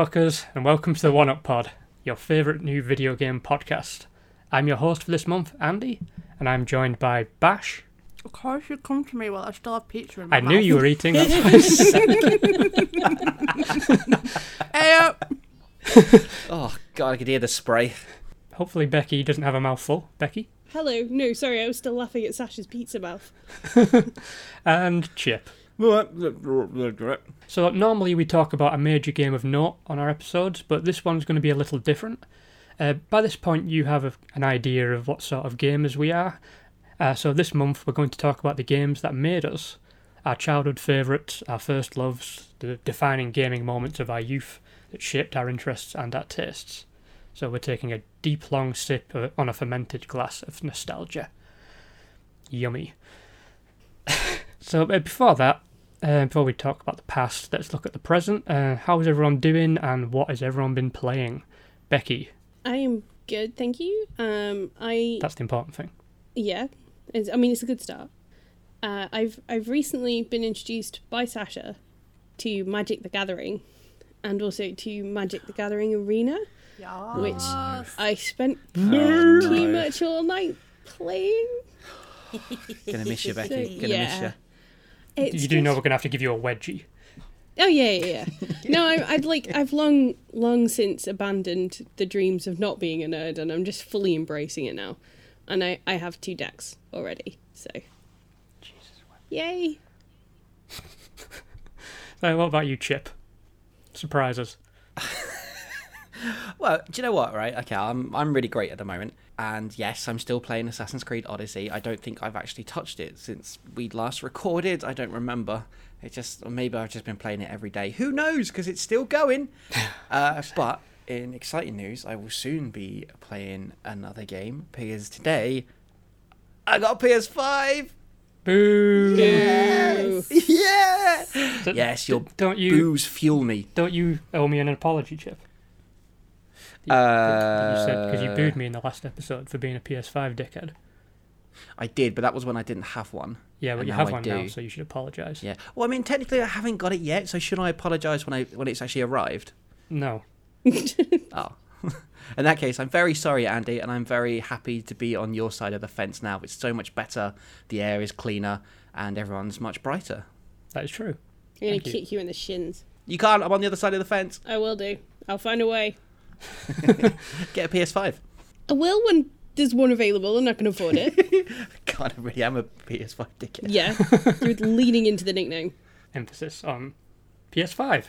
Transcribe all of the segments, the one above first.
What up, fuckers, and welcome to the One Up Pod, your favourite new video game podcast. I'm your host for this month, Andy, and I'm joined by Bash. Of course you come to me while I still have pizza in my I mouth. knew you were eating. That's why I said- Hey up! Uh, oh god, I could hear the spray. Hopefully, Becky doesn't have a mouthful. Becky Hello. No, sorry, I was still laughing at Sasha's pizza mouth. and Chip. So normally we talk about a major game of note on our episodes, but this one's going to be a little different. Uh, by this point, you have a, an idea of what sort of gamers we are. Uh, so this month we're going to talk about the games that made us, our childhood favourites, our first loves, the defining gaming moments of our youth that shaped our interests and our tastes. So we're taking a deep, long sip on a fermented glass of nostalgia. Yummy. so uh, before that, uh, before we talk about the past, let's look at the present. Uh, how is everyone doing, and what has everyone been playing? Becky, I am good, thank you. Um, I that's the important thing. yeah, it's, I mean it's a good start. Uh, I've I've recently been introduced by Sasha to Magic the Gathering, and also to Magic the Gathering Arena, Yeah. which I spent No. too much all night playing. Gonna miss you, Becky. So, Gonna miss you. It's you do know we're going to have to give you a wedgie. Oh yeah, yeah, yeah. no, I, I'd like I've long, long since abandoned the dreams of not being a nerd, and I'm just fully embracing it now. And I, I have two decks already, so Jesus. yay! Uh, what about you, Chip? Surprises. Well, do you know what? Right? Okay, I'm I'm really great at the moment, and yes, I'm still playing Assassin's Creed Odyssey. I don't think I've actually touched it since we last recorded. I don't remember. It just or maybe I've just been playing it every day. Who knows? Because it's still going. uh, but in exciting news, I will soon be playing another game because today I got a PS5. Boo! Boo. Yeah. D- Yes, d- your don't you booze fuel me. don't you owe me an apology, Chip? You, that you said because you Uh, booed me in the last episode for being a PS5 dickhead. I did, but that was when I didn't have one. Yeah, but And you have I one now, so you should apologise. Yeah. Well, I mean, technically, I haven't got it yet, so should I apologise when I when it's actually arrived? No. Oh. In that case, I'm very sorry, Andy, and I'm very happy to be on your side of the fence now. It's so much better. The air is cleaner, and everyone's much brighter. That is true. I'm gonna Thank you. kick you in the shins. You can't. I'm on the other side of the fence. I will do. I'll find a way. Get a PS5. I will when there's one available and I can afford it. God, I really am a PS5 dickhead. yeah, you're leaning into the nickname. Emphasis on PS5.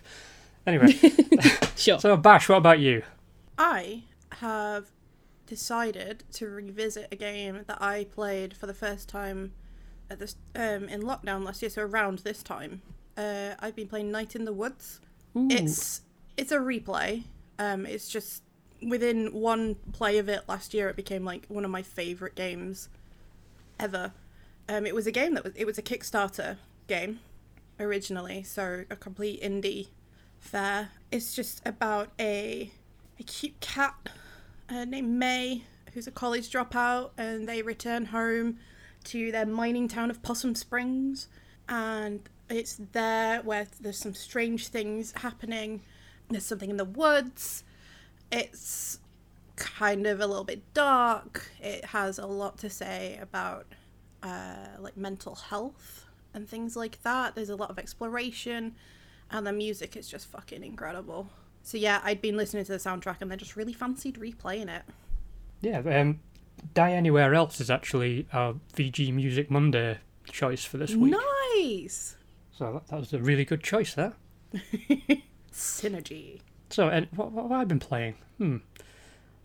Anyway, Sure. so Bash, what about you? I have decided to revisit a game that I played for the first time at this um, in lockdown last year, so around this time. Uh, I've been playing Night in the Woods. It's it's a replay. Um, it's just within one play of it last year, it became like one of my favorite games ever. Um, it was a game that was it was a Kickstarter game originally, so a complete indie fair. It's just about a a cute cat uh, named May who's a college dropout, and they return home to their mining town of Possum Springs, and it's there where there's some strange things happening. There's something in the woods. It's kind of a little bit dark. It has a lot to say about uh, like mental health and things like that. There's a lot of exploration, and the music is just fucking incredible. So yeah, I'd been listening to the soundtrack and then just really fancied replaying it. Yeah, um, Die Anywhere Else is actually our VG Music Monday choice for this week. Nice So that, that was a really good choice there. synergy. So, and what, what have I been playing? Hmm.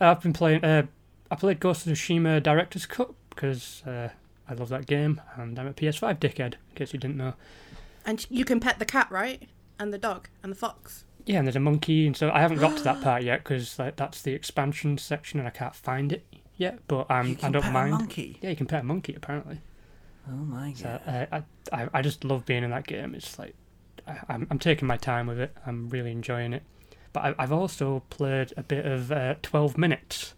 I've been playing. Uh, I played Ghost of Tsushima Director's Cut because uh, I love that game, and I'm a PS5 dickhead. In case you didn't know. And you can pet the cat, right? And the dog and the fox. Yeah, and there's a monkey, and so I haven't got to that part yet because like, that's the expansion section, and I can't find it yet. But um, You I can don't pet a mind. monkey. Yeah, you can pet a monkey apparently. Oh my So god. uh, I, I I just love being in that game. It's like I, I'm I'm taking my time with it. I'm really enjoying it. But I, I've also played a bit of uh, 12 minutes,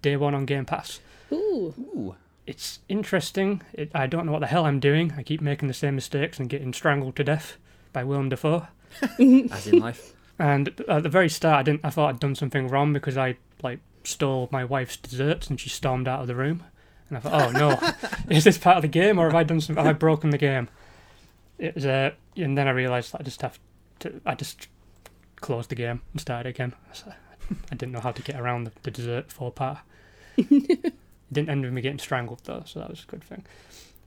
day one on Game Pass. Ooh. Ooh. It's interesting. It, I don't know what the hell I'm doing. I keep making the same mistakes and getting strangled to death by Willem Dafoe. As in life. And at the very start, I didn't. I thought I'd done something wrong because I like stole my wife's desserts and she stormed out of the room. And I thought, oh no, is this part of the game or have I done some? Have I broken the game? It was, uh, and then I realised that I just have to. I just closed the game and started again. So I didn't know how to get around the, the dessert faux pas. it didn't end with me getting strangled though, so that was a good thing.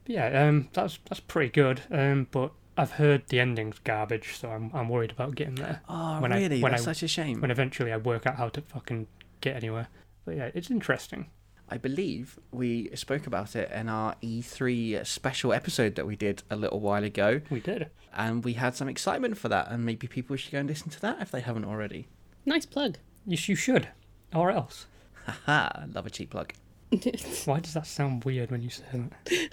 But yeah, um, that's that's pretty good. Um, but I've heard the ending's garbage, so I'm I'm worried about getting there Oh, When I- really? when That's I- such a shame. when eventually I work out how to fucking get anywhere. But yeah, it's interesting. I believe we spoke about it in our E3 special episode that we did a little while ago, We did. and we had some excitement for that, and maybe people should go and listen to that if they haven't already. Nice plug. Yes, you should, or else. Haha, love a cheap plug. Why does that sound weird when you say that?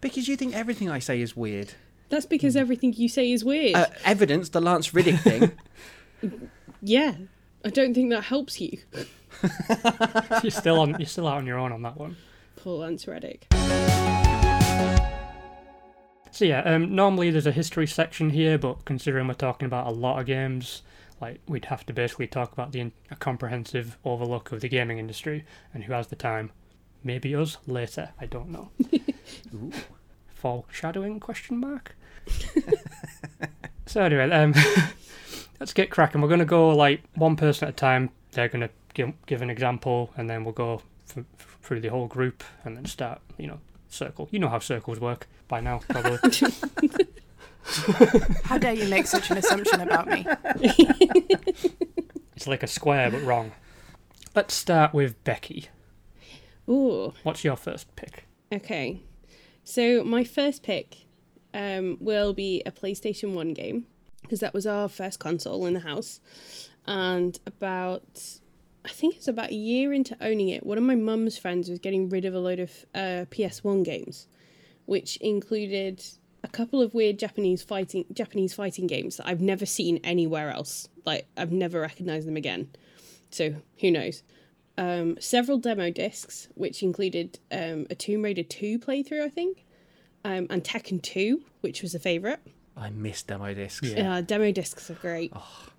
Because you think everything I say is weird. That's because everything you say is weird. Uh, evidence, the Lance Reddick thing. yeah. I don't think that helps you, you're still on. You're still out on your own on that one. Paul Lance Reddick. So yeah, um, normally there's a history section here, but considering we're talking about a lot of games, like we'd have to basically talk about the in- a comprehensive overlook of the gaming industry and who has the time. Maybe us later. I don't know. Ooh. Foreshadowing? Question mark. so anyway, um, let's get cracking. We're gonna go like one person at a time. They're gonna give, give an example, and then we'll go f- f- through the whole group, and then start. You know, circle. You know how circles work by now, probably. How dare you make such an assumption about me? It's like a square but wrong. Let's start with Becky. Ooh. What's your first pick? Okay. So my first pick um, will be a PlayStation 1 game because that was our first console in the house. And about, I think it's about a year into owning it, one of my mum's friends was getting rid of a load of uh, PS1 games, which included a couple of weird Japanese fighting Japanese fighting games that I've never seen anywhere else. Like I've never recognized them again. So who knows? um, several demo discs, which included um, a Tomb Raider 2 playthrough, I think, um, and Tekken 2, which was a favourite. I miss demo discs. Yeah. Uh, demo discs are great.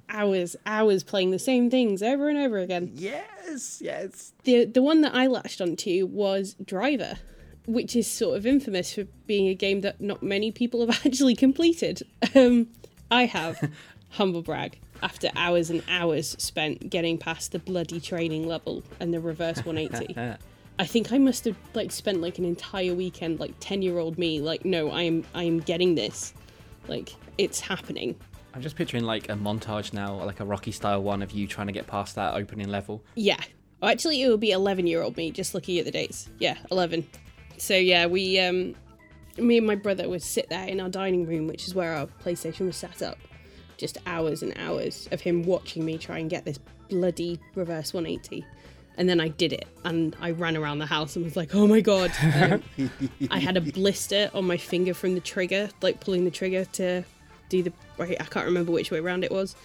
Hours, hours playing the same things over and over again. Yes, yes. The the one that I latched onto was Driver, which is sort of infamous for being a game that not many people have actually completed. Um, I have, humble brag, after hours and hours spent getting past the bloody training level and the reverse 180. I think I must have like spent like an entire weekend, like ten year old me, like, no, I am I am getting this. Like, it's happening. I'm just picturing like a montage now, like a Rocky style one of you trying to get past that opening level. Yeah. Oh, actually, it would be 11 year old me, just looking at the dates. Yeah, 11. So, yeah, we, um, me and my brother would sit there in our dining room, which is where our PlayStation was set up. Just hours and hours of him watching me try and get this bloody reverse 180. And then I did it, and I ran around the house and was like, oh my god. Um, I had a blister on my finger from the trigger, like pulling the trigger to do the. Right, I can't remember which way around it was,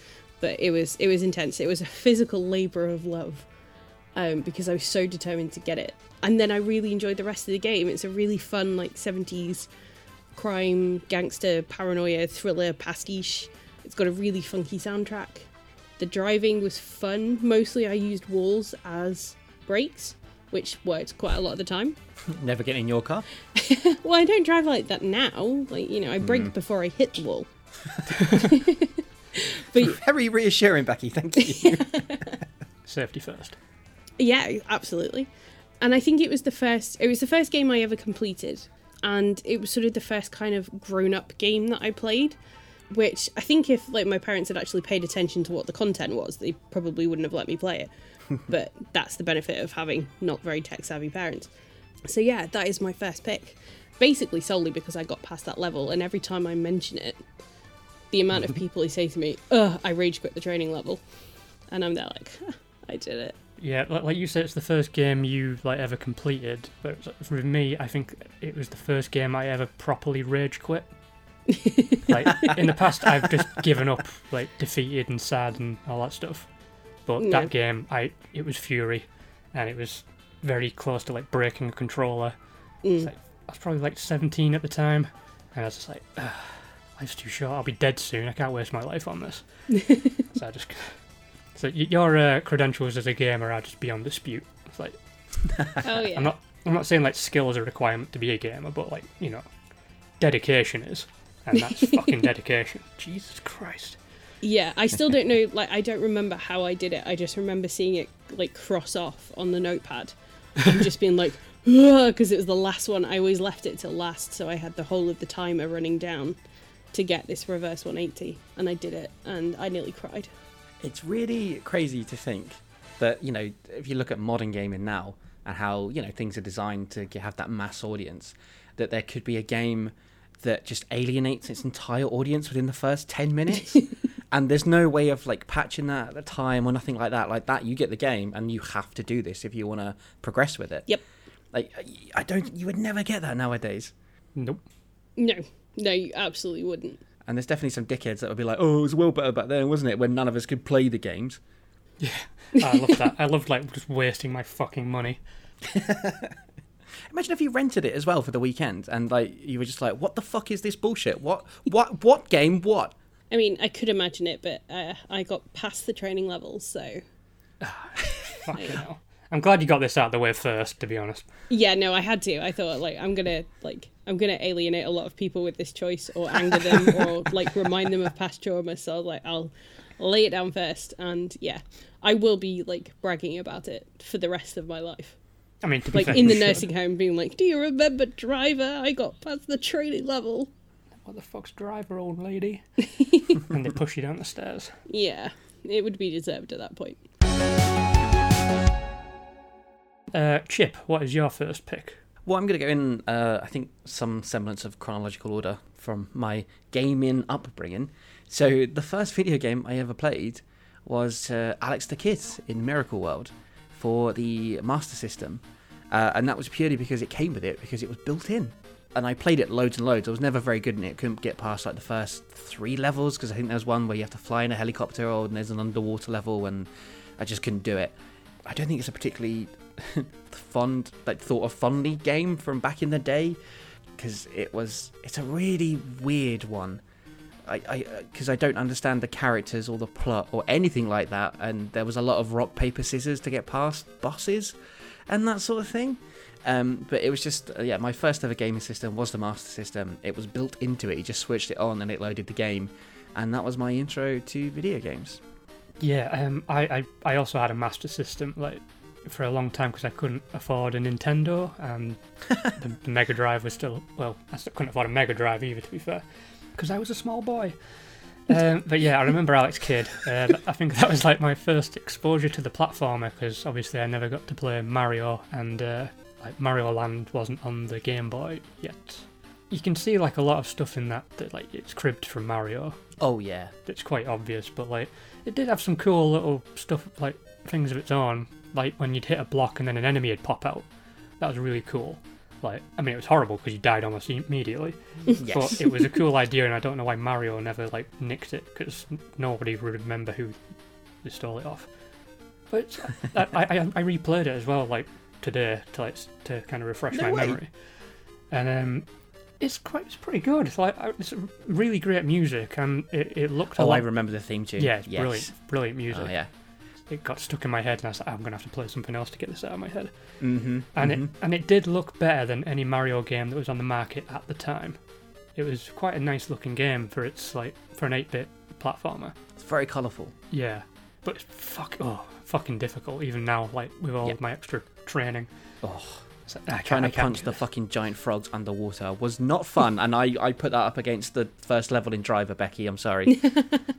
but it was it was intense. It was a physical labor of love um, because I was so determined to get it. And then I really enjoyed the rest of the game. It's a really fun, like 70s crime, gangster, paranoia, thriller pastiche. It's got a really funky soundtrack. The driving was fun. Mostly I used walls as brakes, which worked quite a lot of the time. Never get in your car. Well, I don't drive like that now. Like, you know, I brake before I hit the wall. but Very reassuring, Becky. Thank you. Safety first. Yeah, absolutely. And I think it was the first it was the first game I ever completed and it was sort of the first kind of grown-up game that I played, which I think if like my parents had actually paid attention to what the content was, they probably wouldn't have let me play it. but that's the benefit of having not very tech-savvy parents. So yeah, that is my first pick. Basically solely because I got past that level and every time I mention it, the amount of people who say to me, "Ugh, I rage quit the training level." And I'm there like, "Huh, I did it. Yeah, like you said, it's the first game you like ever completed. But for me, I think it was the first game I ever properly rage quit. like in the past, I've just given up, like defeated and sad and all that stuff. But No. that game, I it was fury, and it was very close to like breaking a controller. Mm. like, I was probably like 17 at the time, and I was just like, "Ugh, life's too short. I'll be dead soon. I can't waste my life on this. so I just. So your uh, credentials as a gamer are just beyond dispute. It's like Oh yeah. I'm not. I'm not saying like skill is a requirement to be a gamer, but like you know, dedication is, and that's fucking dedication. Jesus Christ. Yeah, I still don't know. Like, I don't remember how I did it. I just remember seeing it like cross off on the notepad, and just being like, because it was the last one. I always left it till last, so I had the whole of the timer running down to get this reverse 180, and I did it, and I nearly cried. It's really crazy to think that you know if you look at modern gaming now and how you know things are designed to have that mass audience, that there could be a game that just alienates its entire audience within the first ten minutes. And there's no way of like patching that at the time or nothing like that. Like that, you get the game, and you have to do this if you want to progress with it. Yep. Like I don't, you would never get that nowadays. Nope. No, no, you absolutely wouldn't. And there's definitely some dickheads that would be like, "Oh, it was well better back then, wasn't it? When none of us could play the games." Yeah, I love that. I loved like just wasting my fucking money. Imagine if you rented it as well for the weekend, and like you were just like, "What the fuck is this bullshit? What, what, what game? What?" I mean, I could imagine it, but uh, I got past the training levels, so Fucking hell. I'm glad you got this out of the way first, to be honest. yeah, no, I had to. I thought like I'm gonna like I'm gonna alienate a lot of people with this choice, or anger them, or like remind them of past trauma. So I was like, I'll lay it down first, and yeah, I will be like bragging about it for the rest of my life. I mean, to be Like fair, in you the should. nursing home, being like, "Do you remember Driver? I got past the training level." What the fuck's driver, old lady? and they push you down the stairs. Yeah, it would be deserved at that point. Uh, Chip, what is your first pick? Well, I'm going to go in, uh, I think, some semblance of chronological order from my gaming upbringing. So, the first video game I ever played was uh, Alex the Kid in Miracle World for the Master System. Uh, and that was purely because it came with it, because it was built in. And I played it loads and loads. I was never very good in it. Couldn't get past like the first three levels because I think there's one where you have to fly in a helicopter or and there's an underwater level, and I just couldn't do it. I don't think it's a particularly fond, like thought of fondly game from back in the day, because it was. It's a really weird one. I, I, because I don't understand the characters or the plot or anything like that, and there was a lot of rock paper scissors to get past bosses, and that sort of thing. Um, but it was just, uh, yeah, my first ever gaming system was the Master System. It was built into it. You just switched it on and it loaded the game, and that was my intro to video games. Yeah, um, I, I, I also had a Master System like for a long time because I couldn't afford a Nintendo, and the, the Mega Drive was still well. I still couldn't afford a Mega Drive either, to be fair, because I was a small boy. Um, but yeah, I remember Alex Kidd. Uh, I think that was like my first exposure to the platformer because obviously I never got to play Mario, and uh, like Mario Land wasn't on the Game Boy yet. You can see like a lot of stuff in that that like it's cribbed from Mario, Oh yeah, it's quite obvious, but like it did have some cool little stuff like things of its own. Like when you'd hit a block and then an enemy would pop out. That was really cool. Like I mean, it was horrible because you died almost immediately, yes. but it was a cool idea, and I don't know why Mario never like nicked it because nobody would remember who they stole it off. But I, I, I replayed it as well, like today to like to kind of refresh No my way. memory, and um, it's quite it's pretty good. It's like it's really great music, and it, it looked oh, lot I remember the theme tune. yeah, yes. brilliant, brilliant music. Oh yeah. It got stuck in my head, and I was like, I'm gonna have to play something else to get this out of my head. Mm-hmm. And it and it did look better than any Mario game that was on the market at the time. It was quite a nice looking game for its like for an 8-bit platformer. It's very colourful. Yeah, but it's fuck oh fucking difficult even now. Like with all Yeah. my extra training, Oh, It's like, trying to punch the fucking giant frogs underwater was not fun, and I, I put that up against the first level in Driver. Becky, I'm sorry.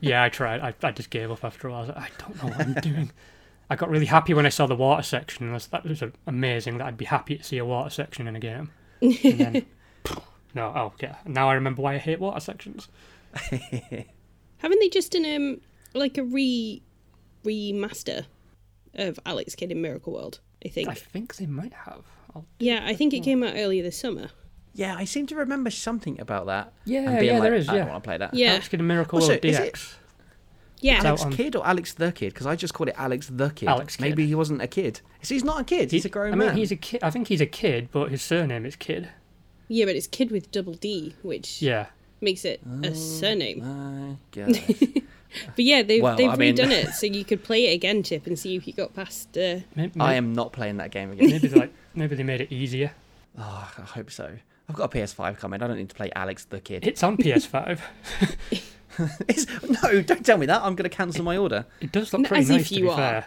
Yeah, I tried. I, I just gave up after a while. I was like, I don't know what I'm doing. I got really happy when I saw the water section. And was, that was amazing. That I'd be happy to see a water section in a game. And then, no, oh yeah. Now I remember why I hate water sections. Haven't they just done um like a re remaster of Alex Kidd in Miracle World? I think. I think they might have. I'll... Yeah, I think it came out earlier this summer. yeah, I seem to remember something about that. Yeah, and being yeah, like, there is. I don't want to play that. Yeah. Alex Kidd and Miracle Also, World is DX. it- Yeah, out Alex on- Kid or Alex the Kid? Because I just called it Alex the Kid. Alex Kidd. Maybe he wasn't a kid. So he's not a kid. He's He- a grown I mean, man. he's a kid. I think he's a kid, but his surname is Kid. yeah, but it's Kid with double D, which Yeah, makes it Oh. a surname. My gosh. But yeah, they've Well, they've I mean- redone it so you could play it again, Chip, and see if you got past. Uh, Maybe, I am not playing that game again. maybe like maybe they made it easier. Oh, I hope so. I've got a PS5 coming. I don't need to play Alex the Kid. It's on PS5. It's, no, don't tell me that. I'm going to cancel my order. It does look N- pretty as if nice to you be are. fair.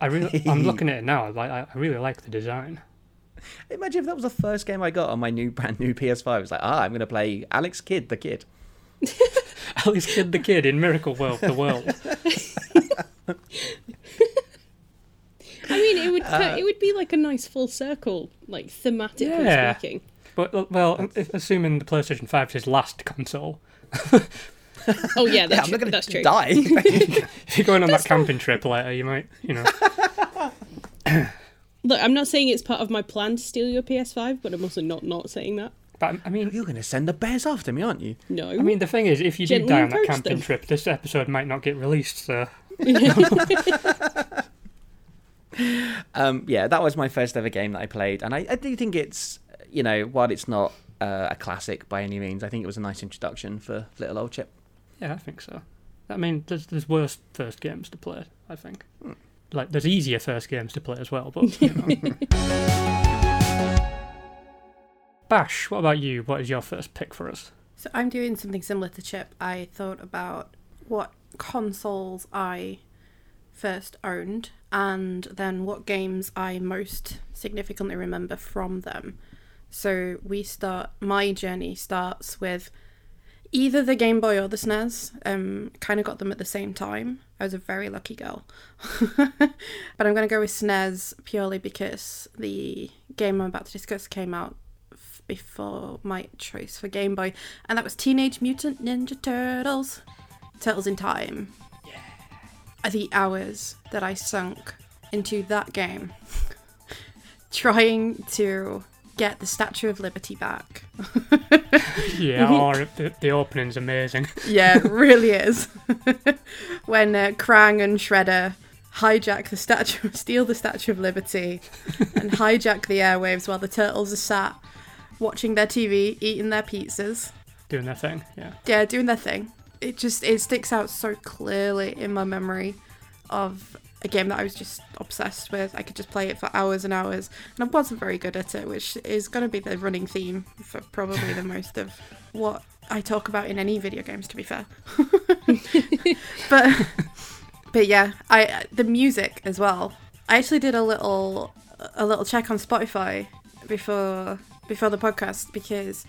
I really, I'm looking at it now. Like, I I really like the design. Imagine if that was the first game I got on my new brand new PS5. It's like, ah, I'm going to play Alex Kidd the Kid. Alex Kid the Kid in Miracle World, the world. I mean, it would Uh, it would be like a nice full circle, like thematically Yeah. speaking. But uh, well, if, assuming the PlayStation 5 is his last console, Oh yeah, Yeah, that's I'm not going That's true. die. if you're going on that camping trip later, you might, you know. Look, I'm not saying it's part of my plan to steal your PS5, but I'm also not not saying that. But I mean, You're going to send the bears after me, aren't you? No. I mean, the thing is, if you do Gently die on that camping them. trip, this episode might not get released. So Um, yeah, that was my first ever game that I played, and I, I do think it's, you know, while it's not uh, a classic by any means, I think it was a nice introduction for little old Chip. yeah, I think so. I mean, there's there's worse first games to play. I think. Like, there's easier first games to play as well, but you know. Bash, what about you? What is your first pick for us? So I'm doing something similar to Chip. I thought about what consoles I first owned and then what games I most significantly remember from them. So we start my journey starts with either the Game Boy or the SNES. Um kind of got them at the same time. I was a very lucky girl. but I'm going to go with SNES purely because the game I'm about to discuss came out before my choice for Game Boy, and that was Teenage Mutant Ninja Turtles. Turtles in Time. Yeah. The hours that I sunk into that game, trying to get the Statue of Liberty back. Yeah, or the, the opening's amazing. Yeah, it really is. when uh, Krang and Shredder hijack the statue, steal the Statue of Liberty, and hijack the airwaves while the turtles are sat watching their TV, eating their pizzas. Doing their thing, yeah. Yeah, doing their thing. It just it sticks out so clearly in my memory of a game that I was just obsessed with. I could just play it for hours and hours, and I wasn't very good at it, which is going to be the running theme for probably the most of what I talk about in any video games. To be fair, but but yeah, I the music as well. I actually did a little a little check on Spotify before before the podcast because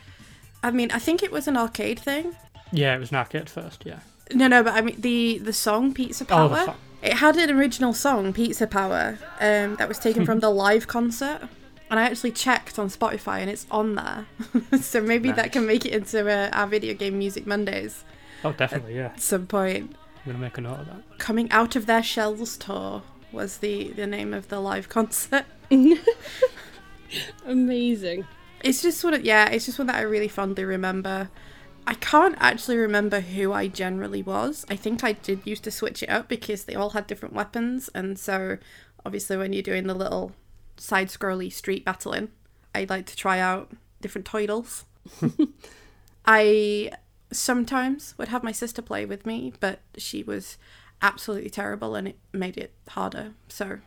I mean I think it was an arcade thing. Yeah, it was an arcade first, yeah. No, no, but I mean the the song Pizza Oh, Power. the song. It had an original song, Pizza Power, um, that was taken from the live concert. And I actually checked on Spotify and it's on there. so maybe that can make it into uh, our video game music Mondays Oh, definitely, yeah. at some point. I'm going to make a note of that. Coming Out of Their Shells Tour was the, the name of the live concert. Amazing. It's just one of, yeah, it's just one that I really fondly remember. I can't actually remember who I generally was. I think I did used to switch it up because they all had different weapons, and so obviously when you're doing the little side scrolly street battling, I like to try out different titles. I sometimes would have my sister play with me, but she was absolutely terrible and it made it harder. So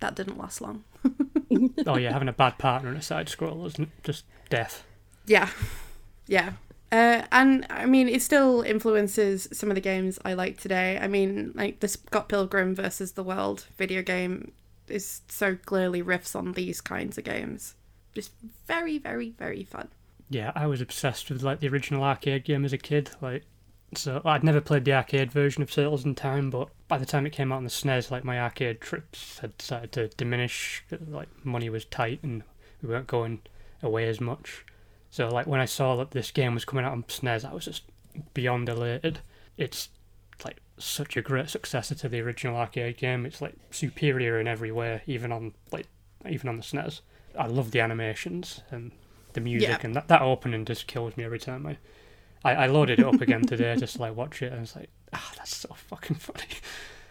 that didn't last long. Oh, yeah, having a bad partner in a side scroll isn't just death. Yeah, yeah. Uh, and I mean, it still influences some of the games I like today. I mean, like the Scott Pilgrim versus the World video game is so clearly riffs on these kinds of games. Just very, very, very fun. Yeah, I was obsessed with like the original arcade game as a kid. Like, so I'd never played the arcade version of Turtles in Time, but by the time it came out on the SNES, like my arcade trips had started to diminish. Like money was tight and we weren't going away as much. So like when I saw that this game was coming out on SNES, I was just beyond elated. It's like such a great successor to the original arcade game. It's like superior in every way, even on like even on the SNES. I love the animations and the music, Yeah. and that, that opening just kills me every time I, I, I loaded it up again today just to like watch it, and it's like, ah, that's so fucking funny.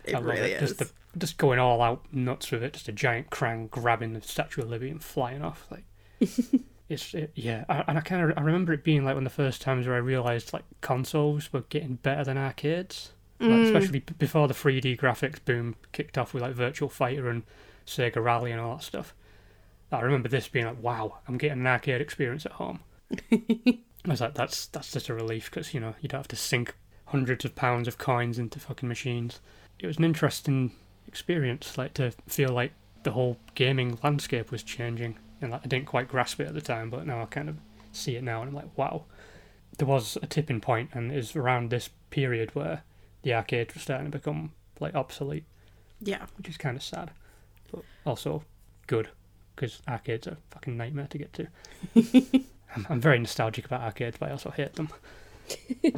It I love really it. is. Just the, just going all out nuts with it. Just a giant Krang grabbing the Statue of Liberty and flying off. Like, It's it, yeah, I, and I kind of I remember it being like one of the first times where I realized like consoles were getting better than arcades, like, Mm. especially b- before the 3D graphics boom kicked off with like Virtual Fighter and Sega Rally and all that stuff. I remember this being like, wow, I'm getting an arcade experience at home. I was like, that's that's just a relief because you know you don't have to sink hundreds of pounds of coins into fucking machines. It was an interesting experience, like to feel like the whole gaming landscape was changing, and like, I didn't quite grasp it at the time, but now I kind of see it now, and I'm like, wow. There was a tipping point, and it was around this period where the arcade was starting to become like obsolete, Yeah. which is kind of sad, but also good because arcades are a fucking nightmare to get to. I'm, I'm very nostalgic about arcades, but I also hate them.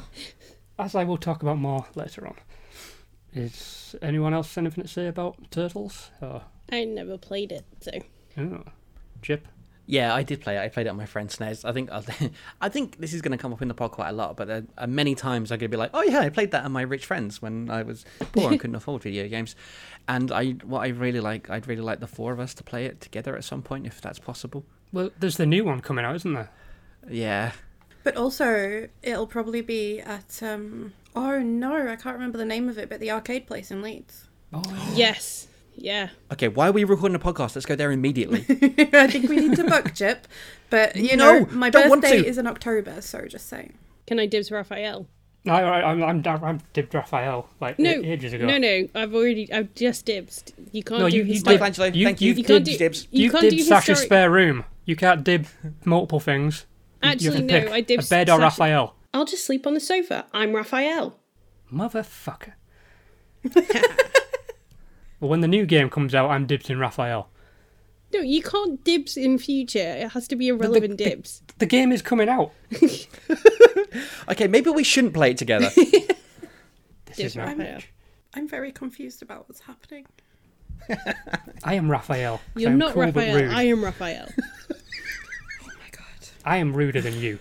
As I will talk about more later on. Is anyone else anything to say about Turtles? Or, I never played it, so oh, Chip? Yeah, I did play it. I played it on my friend's SNES. I think I think this is going to come up in the pod quite a lot, but uh, uh, many times I'm going to be like, "Oh yeah, I played that on my rich friends when I was poor and couldn't afford video games." And I, what I really like, I'd really like the four of us to play it together at some point, if that's possible. Well, there's the new one coming out, isn't there? Yeah, But also, it'll probably be at um. Oh no, I can't remember the name of it, but the arcade place in Leeds. Oh, yes, yeah. Okay, why are we recording a podcast? Let's go there immediately. I think we need to book Chip, but you No, know my birthday is in October, so just saying. Can I dibs Raphael? No, I, I'm, I'm, I'm dibbed Raphael like No, ages ago. No, no, I've already, I've just dibs. You can't No, do you- you historic. dib- Michelangelo, You- thank you. you You can't Dibs, do- dibs. You You, can't did do Sasha's historic- spare room. You can't dib multiple things. You- Actually, you have to no, pick I dib a bed or Sasha- Raphael. I'll just sleep on the sofa. I'm Raphael. Motherfucker. well, when the new game comes out, I'm dibs in Raphael. No, you can't dibs in future. It has to be irrelevant the- dibs. The game is coming out. Okay, maybe we shouldn't play it together. This Dibs is not Raphael. much. I'm very confused about what's happening. I am Raphael. You're I'm not cool Raphael. I am Raphael. My god. I am ruder than you.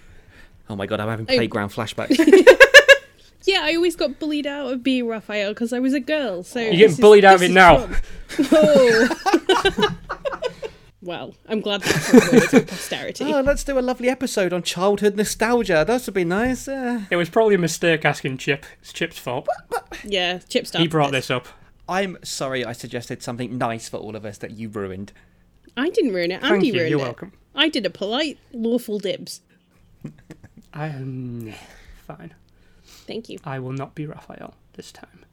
oh my god, I'm having Oh. playground flashbacks. yeah, I always got bullied out of being Raphael because I was a girl. So You're getting bullied out of it now. Oh. well, I'm glad that's recorded for posterity. oh, let's do a lovely episode on childhood nostalgia. That would be nice. Uh, It was probably a mistake asking Chip. It's Chip's fault. yeah, Chip He started brought this up. I'm sorry I suggested something nice for all of us that you ruined. I didn't ruin it. Thank Andy you. ruined You're it. welcome. I did a polite, lawful dibs. I am fine. Thank you. I will not be Raphael this time.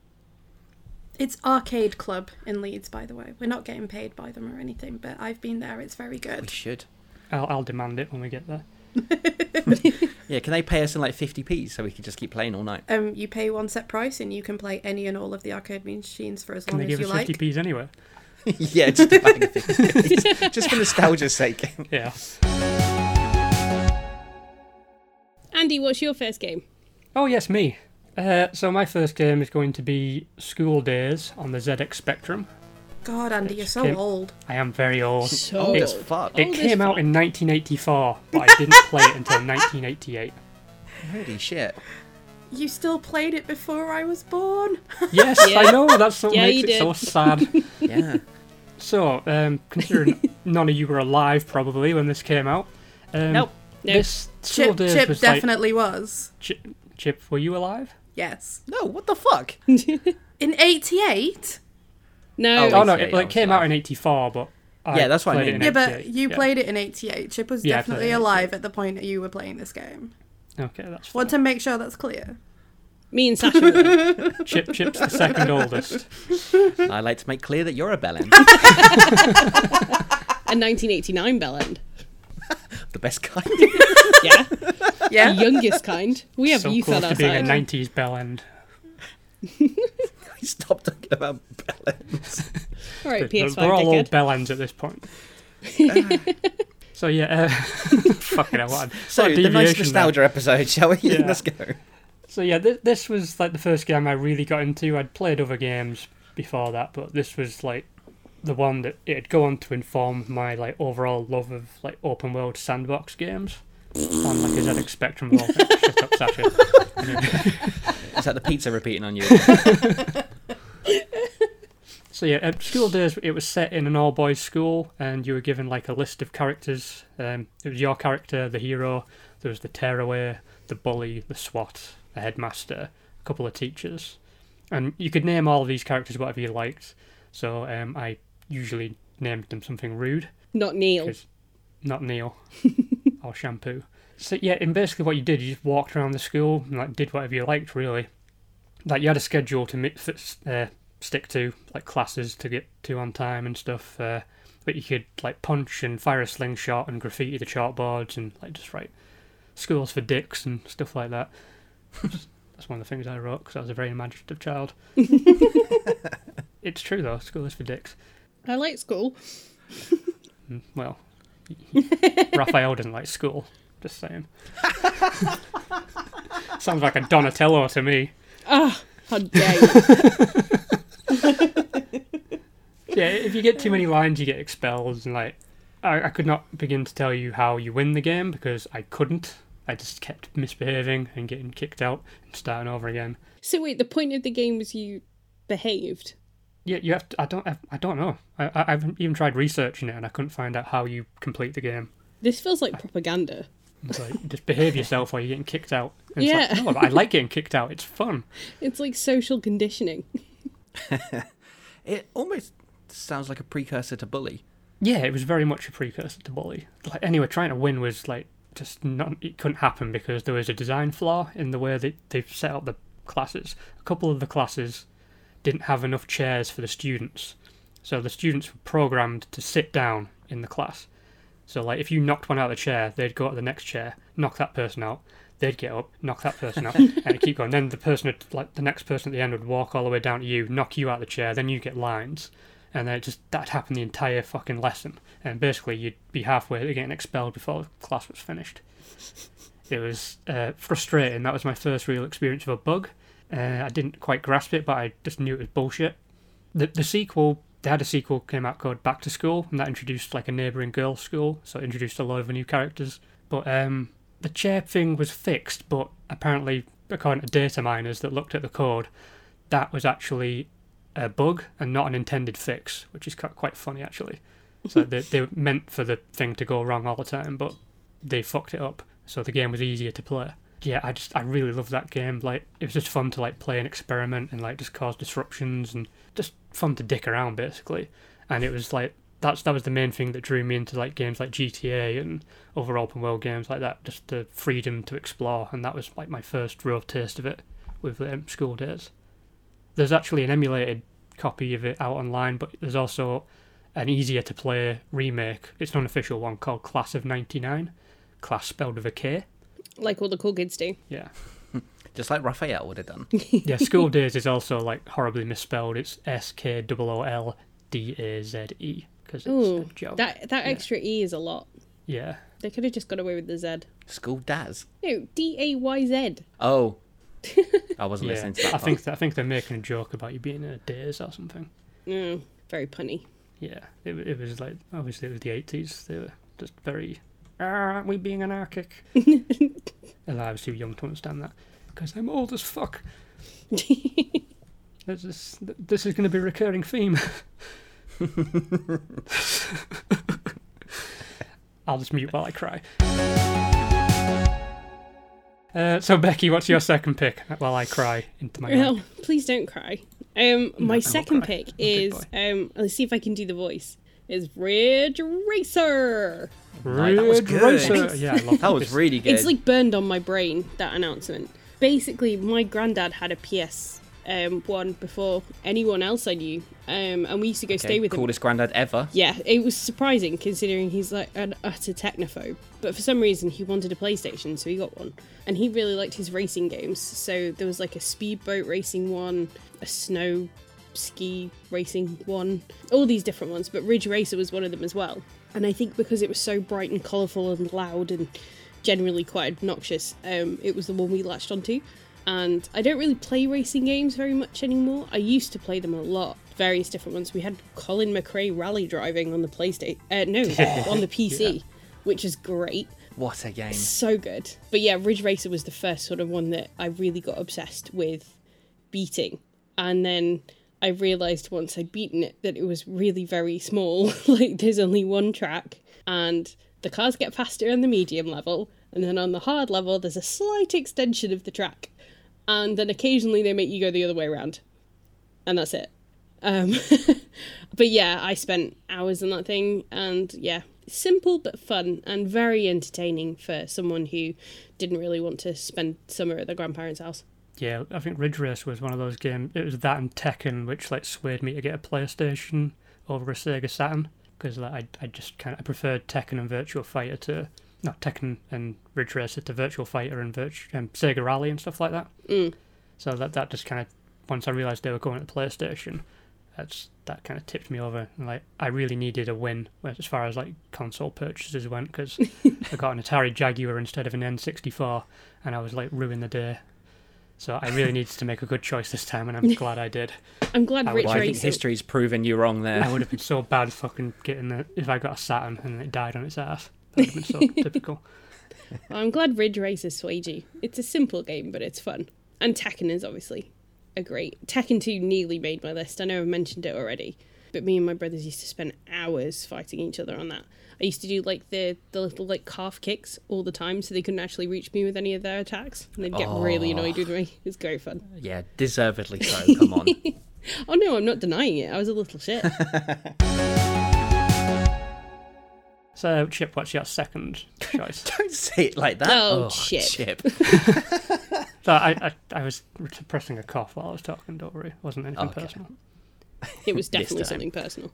It's Arcade Club in Leeds, by the way. We're not getting paid by them or anything, but I've been there. It's very good. We good. should. I'll, I'll demand it when we get there. Yeah, can they pay us in like 50p so we can just keep playing all night? Um, you pay one set price and you can play any and all of the arcade machines for as Can long they as give you us like. 50p's anyway? yeah, just a bag of 50p. just for nostalgia's sake. Yeah. Andy, what's your first game? Oh, yes, me. Uh, so my first game is going to be Skool Daze on the ZX Spectrum. God, Andy, you're so Kim- old. I am very old. So Old as fuck. It Old came out fuck. in 1984, but I didn't play it until 1988. Holy shit. You still played it before I was born. Yes, Yeah. I know. That's what Yeah, makes you it so sad. Yeah. so, um, considering none of you were alive probably when this came out, um, Nope. No. This School Chip, Days Chip was like definitely was. Chip, Chip. Were you alive? Yes. No, what the fuck? In 88? No. Oh, Oh no, it, well, it came out in '84, but I Yeah, that's what I played it mean. Yeah, but you yeah. played it in 88. Chip was Yeah, definitely alive at the point that you were playing this game. Okay, that's fine. Want to make sure that's clear. Me and Sasha. were. Chip Chip's the second oldest. I like to make clear that you're a bellend. a 1989 Bellend. the best kind. Yeah, the Yeah. youngest kind. We have so youth close on to our being a side. '90s bell end. Stop talking about bellends. All right, They're, PS5 they're all old dickhead. bell ends at this point. So yeah, uh, fucking hell, what a, So, what a the nice deviation there. nostalgia episode, shall we? Yeah. Let's go. So yeah, th- this was like the first game I really got into. I'd played other games before that, but this was like the one that it'd go on to inform my like overall love of like open world sandbox games on like a ZX Spectrum. of. Shut up, Sasha. Is that the pizza repeating on you? So yeah, at Skool Daze it was set in an all boys school, and you were given like a list of characters. Um, it was your character, the hero. There was the tearaway, the bully, the swot, the headmaster, a couple of teachers, and you could name all of these characters whatever you liked. So um, I usually named them something rude, Not Neil. not Neil or shampoo. So yeah, and basically what you did, you just walked around the school and like did whatever you liked, really. Like you had a schedule to fit, uh, stick to, like classes to get to on time and stuff. Uh, but you could like punch and fire a slingshot and graffiti the chalkboards and like just write schools for dicks and stuff like that. That's one of the things I wrote because I was a very imaginative child. it's true though, school is for dicks. I like school. Mm, Well, Raphael doesn't like school. Just saying. Sounds like a Donatello to me. Ah, how dare you. Yeah, if you get too many lines, you get expelled. And like, I, I could not begin to tell you how you win the game because I couldn't. I just kept misbehaving and getting kicked out and starting over again. so wait, the point of the game was you behaved. Yeah, you have to. I don't. I, I don't know. I, I, I've even tried researching it and I couldn't find out how you complete the game. This feels like propaganda. It's like just behave yourself while you're getting kicked out. And it's Yeah. Like, no, I like getting kicked out. It's fun. It's like social conditioning. It almost sounds like a precursor to bully. Yeah, it was very much a precursor to Bully. Like anyway, trying to win was like just not. It couldn't happen because there was a design flaw in the way that they've set up the classes. A couple of the classes didn't have enough chairs for the students, so the students were programmed to sit down in the class. So like if you knocked one out of the chair, they'd go to the next chair, knock that person out. They'd get up, knock that person out, and keep going. Then the person, would, like the next person at the end, would walk all the way down to you, knock you out of the chair. Then you get lines, and then it just that happened the entire fucking lesson. And basically, you'd be halfway to getting expelled before the class was finished. It was uh, frustrating. That was my first real experience of a bug. Uh, I didn't quite grasp it, but I just knew it was bullshit. The the sequel, they had a sequel came out called Back to School, and that introduced like a neighbouring girls' school, so it introduced a lot of new characters. But um, the chair thing was fixed, but apparently, according to data miners that looked at the code, that was actually a bug and not an intended fix, which is quite funny actually. So they they meant for the thing to go wrong all the time, but they fucked it up, so the game was easier to play. Yeah, I just I really love that game. Like it was just fun to like play and experiment and like just cause disruptions and just fun to dick around basically. And it was like that's that was the main thing that drew me into like games like GTA and other open world games like that. Just the freedom to explore, and that was like my first real taste of it with um, Skool Daze. There's actually an emulated copy of it out online, but there's also an easier to play remake. It's an unofficial one called Klass of '99. Class spelled with a K. Like all the cool kids do. Yeah. Just like Raphael would have done. Yeah, Skool Daze is also like horribly misspelled. It's S K O O L D A Z E because it's Ooh, a joke. that that Yeah. extra E is a lot. Yeah. They could have just got away with the Z. School Daz. No, D A Y Z. Oh. I wasn't Yeah. listening to that. I part. think I think they're making a joke about you being in a daze or something. Mm, very punny. Yeah, it, it was like obviously it was the eighties. They were just very, "Ah, aren't we being anarchic? and I was too young to understand that because I'm old as fuck. This is this is going to be a recurring theme. I'll just mute while I cry. Uh, so Becky, what's your second pick? While I cry into my Well, mic? please don't cry. Um, my won't second pick I'm is um. Let's see if I can do the voice. Is Ridge Racer. Right, that was Ridge good. Racer. Yeah, I That was really good. It's like burned on my brain that announcement. Basically, my granddad had a PS um, one before anyone else I knew, um, and we used to go Okay, stay with him. coolest granddad ever. Yeah, it was surprising considering he's like an utter technophobe. But for some reason, he wanted a PlayStation, so he got one. And he really liked his racing games. So there was like a speedboat racing one, a snow ski racing one, all these different ones. But Ridge Racer was one of them as well. And I think because it was so bright and colourful and loud and generally quite obnoxious, um, it was the one we latched onto. And I don't really play racing games very much anymore. I used to play them a lot, various different ones. We had Colin McRae rally driving on the PlayStation, uh, no, on the PC, which is great, What a game. so good. But yeah, Ridge Racer was the first sort of one that I really got obsessed with beating. And then I realised once I'd beaten it that it was really very small. like there's only one track, and the cars get faster on the medium level, and then on the hard level there's a slight extension of the track, and then occasionally they make you go the other way around, and that's it. Um, but yeah, I spent hours on that thing, and yeah, simple but fun and very entertaining for someone who didn't really want to spend summer at their grandparents' house. Yeah, I think Ridge Racer was one of those games. It was that and Tekken which like swayed me to get a PlayStation over a Sega Saturn because like, I I just kind of preferred Tekken and Virtua Fighter to not Tekken and Ridge Racer to Virtua Fighter and Virtu- um, Sega Rally and stuff like that. Mm. So that that just kind of once I realised they were going to PlayStation, that's that kind of tipped me over. And, like I really needed a win as far as like console purchases went because I got an Atari Jaguar instead of an N64, and I was like ruining the day. So I really needed to make a good choice this time, and I'm glad I did. I'm glad I Rich would- Well, I think Racer. history's proven you wrong there. I would have been so bad fucking getting the if I got a Saturn and it died on its ass. That would have been so typical. I'm glad Ridge Racer swayed you. It's a simple game, but it's fun. And Tekken is obviously a great. Tekken 2 nearly made my list. I know I've mentioned it already, but me and my brothers used to spend hours fighting each other on that. I used to do like the the little like calf kicks all the time, so they couldn't actually reach me with any of their attacks, and they'd get really oh. annoyed with me. It was great fun. Yeah, deservedly so. Come on. Oh no, I'm not denying it. I was a little shit. So Chip, what's your second choice? Don't say it like that. Oh, oh Chip. Chip. so I, I I was suppressing a cough while I was talking. Don't worry, it wasn't anything oh, Okay. personal. It was definitely something personal.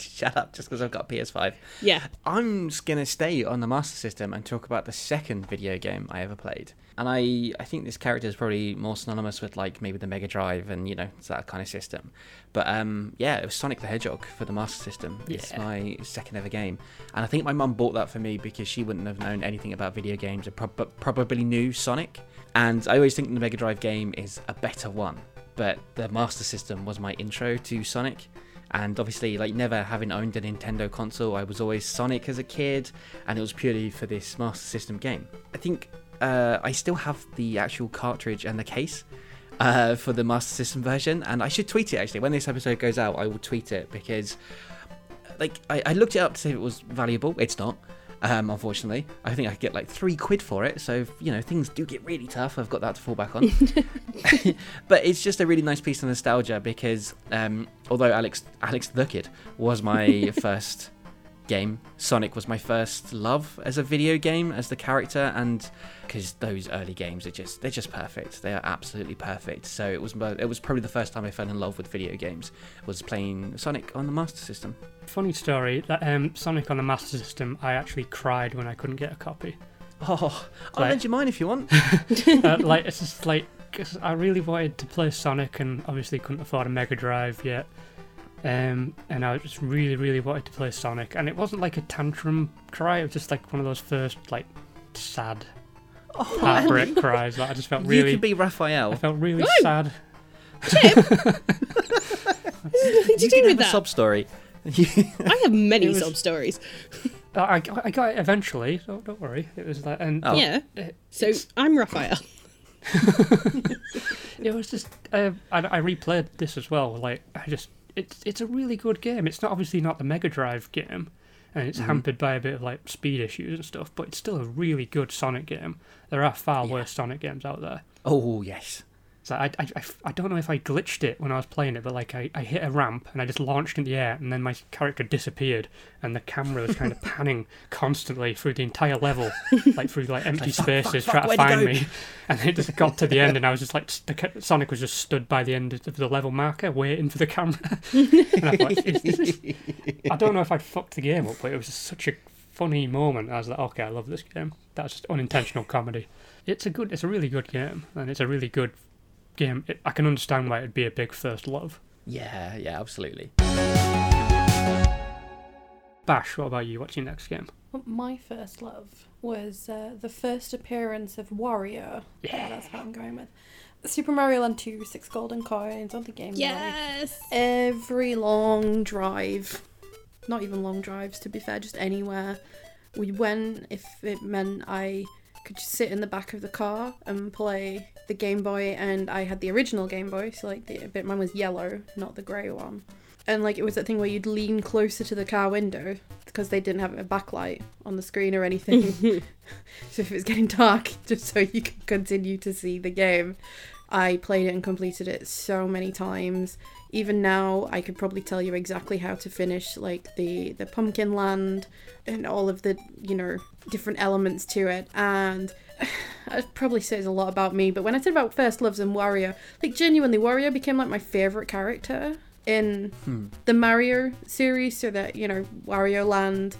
Shut up, just because I've got a PS5. Yeah. I'm just gonna stay on the Master System and talk about the second video game I ever played. And I, I think this character is probably more synonymous with like maybe the Mega Drive and you know it's that kind of system. But um, yeah, it was Sonic the Hedgehog for the Master System. It's my second ever game, and I think my mum bought that for me because she wouldn't have known anything about video games, prob- probably knew Sonic. And I always think the Mega Drive game is a better one, but the Master System was my intro to Sonic. And obviously like never having owned a nintendo console i was always sonic as a kid. And it was purely for this master system game. I think uh, i still have the actual cartridge and the case uh, for the master system version and i should tweet it actually. When this episode goes out i will tweet it because like I, I looked it up to see if it was valuable. It's not um, unfortunately. I think i could get like three quid for it so if, you know things do get really tough i've got that to fall back on. But it's just a really nice piece of nostalgia because um, although Alex Alex the Kid was my first game, Sonic was my first love as a video game as the character, and because those early games are just they're just perfect. They are absolutely perfect. So it was it was probably the first time I fell in love with video games was playing Sonic on the Master System. Funny story. That um, Sonic on the Master System, I actually cried when I couldn't get a copy. Oh, I'll lend you mine if you want. uh, like it's just like 'cause I really wanted to play Sonic and obviously couldn't afford a Mega Drive yet. Um, and I just really, really wanted to play Sonic, and it wasn't like a tantrum cry. It was just like one of those first like sad Oh, heartbreak cries. Like I just felt really. you could be Raphael. I felt really Woo! sad. What did you can do have with a that? sob story. I have many It was- sob stories. I, I, I got it eventually. So don't worry. It was like, and Oh. Yeah. it, So I'm Raphael. it was just uh, I, I replayed this as well. Like I just it's it's a really good game. It's not obviously not the Mega Drive game, and it's Mhm. hampered by a bit of like speed issues and stuff. But it's still a really good Sonic game. There are far Yeah. worse Sonic games out there. Oh yes. So I, I, I, I don't know if I glitched it when I was playing it, but like I, I hit a ramp and I just launched in the air, and then my character disappeared, and the camera was kind of panning constantly through the entire level, like through like empty Like, fuck, fuck, spaces, fuck, trying to find me. And it just got to the end, and I was just like, the Sonic was just stood by the end of the level marker, waiting for the camera. and I thought, is, is this... I don't know if I'd fucked the game up, but it was just such a funny moment. I was like, okay, I love this game. That's just unintentional comedy. It's a good, it's a really good game, and it's a really good game. It, I can understand why it'd be a big first love. Yeah, yeah, absolutely. Bash, what about you? What's your next game? My first love was uh, the first appearance of Wario. Yeah, that's what I'm going with. Super Mario Land 2, Six Golden Coins on the Game Boy. Yes. Every long drive, not even long drives to be fair, just anywhere we went, if it meant I could just sit in the back of the car and play the Game Boy, and I had the original Game Boy, so like the bit mine was yellow, not the grey one. And like it was that thing where you'd lean closer to the car window because they didn't have a backlight on the screen or anything. so if it was getting dark, just so you could continue to see the game. I played it and completed it so many times. Even now, I could probably tell you exactly how to finish like the the pumpkin land and all of the you know different elements to it. And it probably says a lot about me. But when I said about first loves and Wario, like genuinely, Wario became like my favorite character in Hmm. the Mario series. So that you know, Wario Land.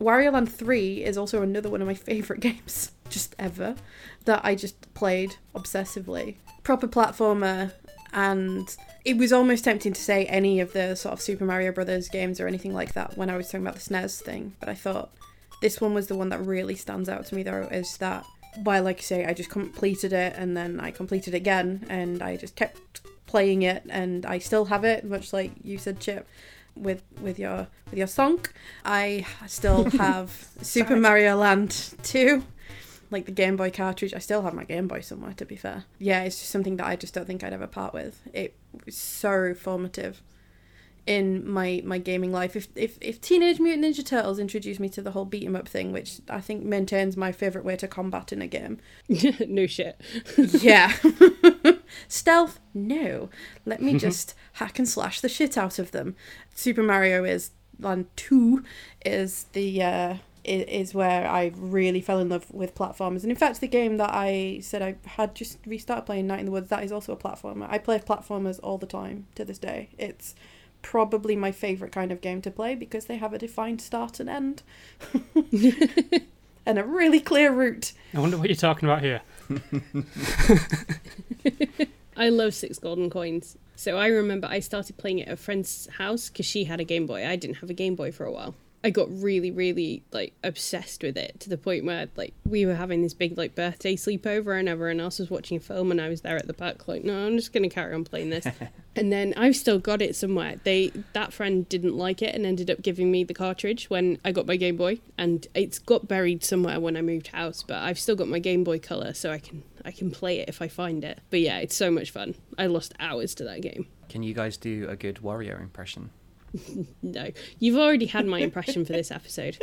Wario Land 3 is also another one of my favourite games, just ever, that I just played obsessively. Proper platformer, and it was almost tempting to say any of the sort of Super Mario Brothers games or anything like that when I was talking about the SNES thing, but I thought this one was the one that really stands out to me though, is that while like I say, I just completed it and then I completed it again and I just kept playing it and I still have it, much like you said, Chip with with your with your song. I still have Super Mario Land 2, like the Game Boy cartridge. I still have my Game Boy somewhere. To be fair, yeah, it's just something that I just don't think I'd ever part with. It was so formative in my my gaming life. If if if Teenage Mutant Ninja Turtles introduced me to the whole beat 'em up thing, which I think maintains my favorite way to combat in a game, no shit. yeah. Stealth? No. Let me just hack and slash the shit out of them. Super Mario is Land 2 is the uh is where I really fell in love with platformers. And in fact the game that I said I had just restarted playing Night in the Woods, that is also a platformer. I play platformers all the time to this day. It's probably my favourite kind of game to play because they have a defined start and end. and a really clear route. I wonder what you're talking about here. I love Six Golden Coins. So I remember I started playing it at a friend's house because she had a Game Boy. I didn't have a Game Boy for a while. I got really, really like obsessed with it to the point where like we were having this big like birthday sleepover and everyone else was watching a film and I was there at the back like, no, I'm just gonna carry on playing this. and then I've still got it somewhere. They that friend didn't like it and ended up giving me the cartridge when I got my Game Boy and it's got buried somewhere when I moved house, but I've still got my Game Boy Color so I can I can play it if I find it. But yeah, it's so much fun. I lost hours to that game. Can you guys do a good Wario impression? No, you've already had my impression for this episode.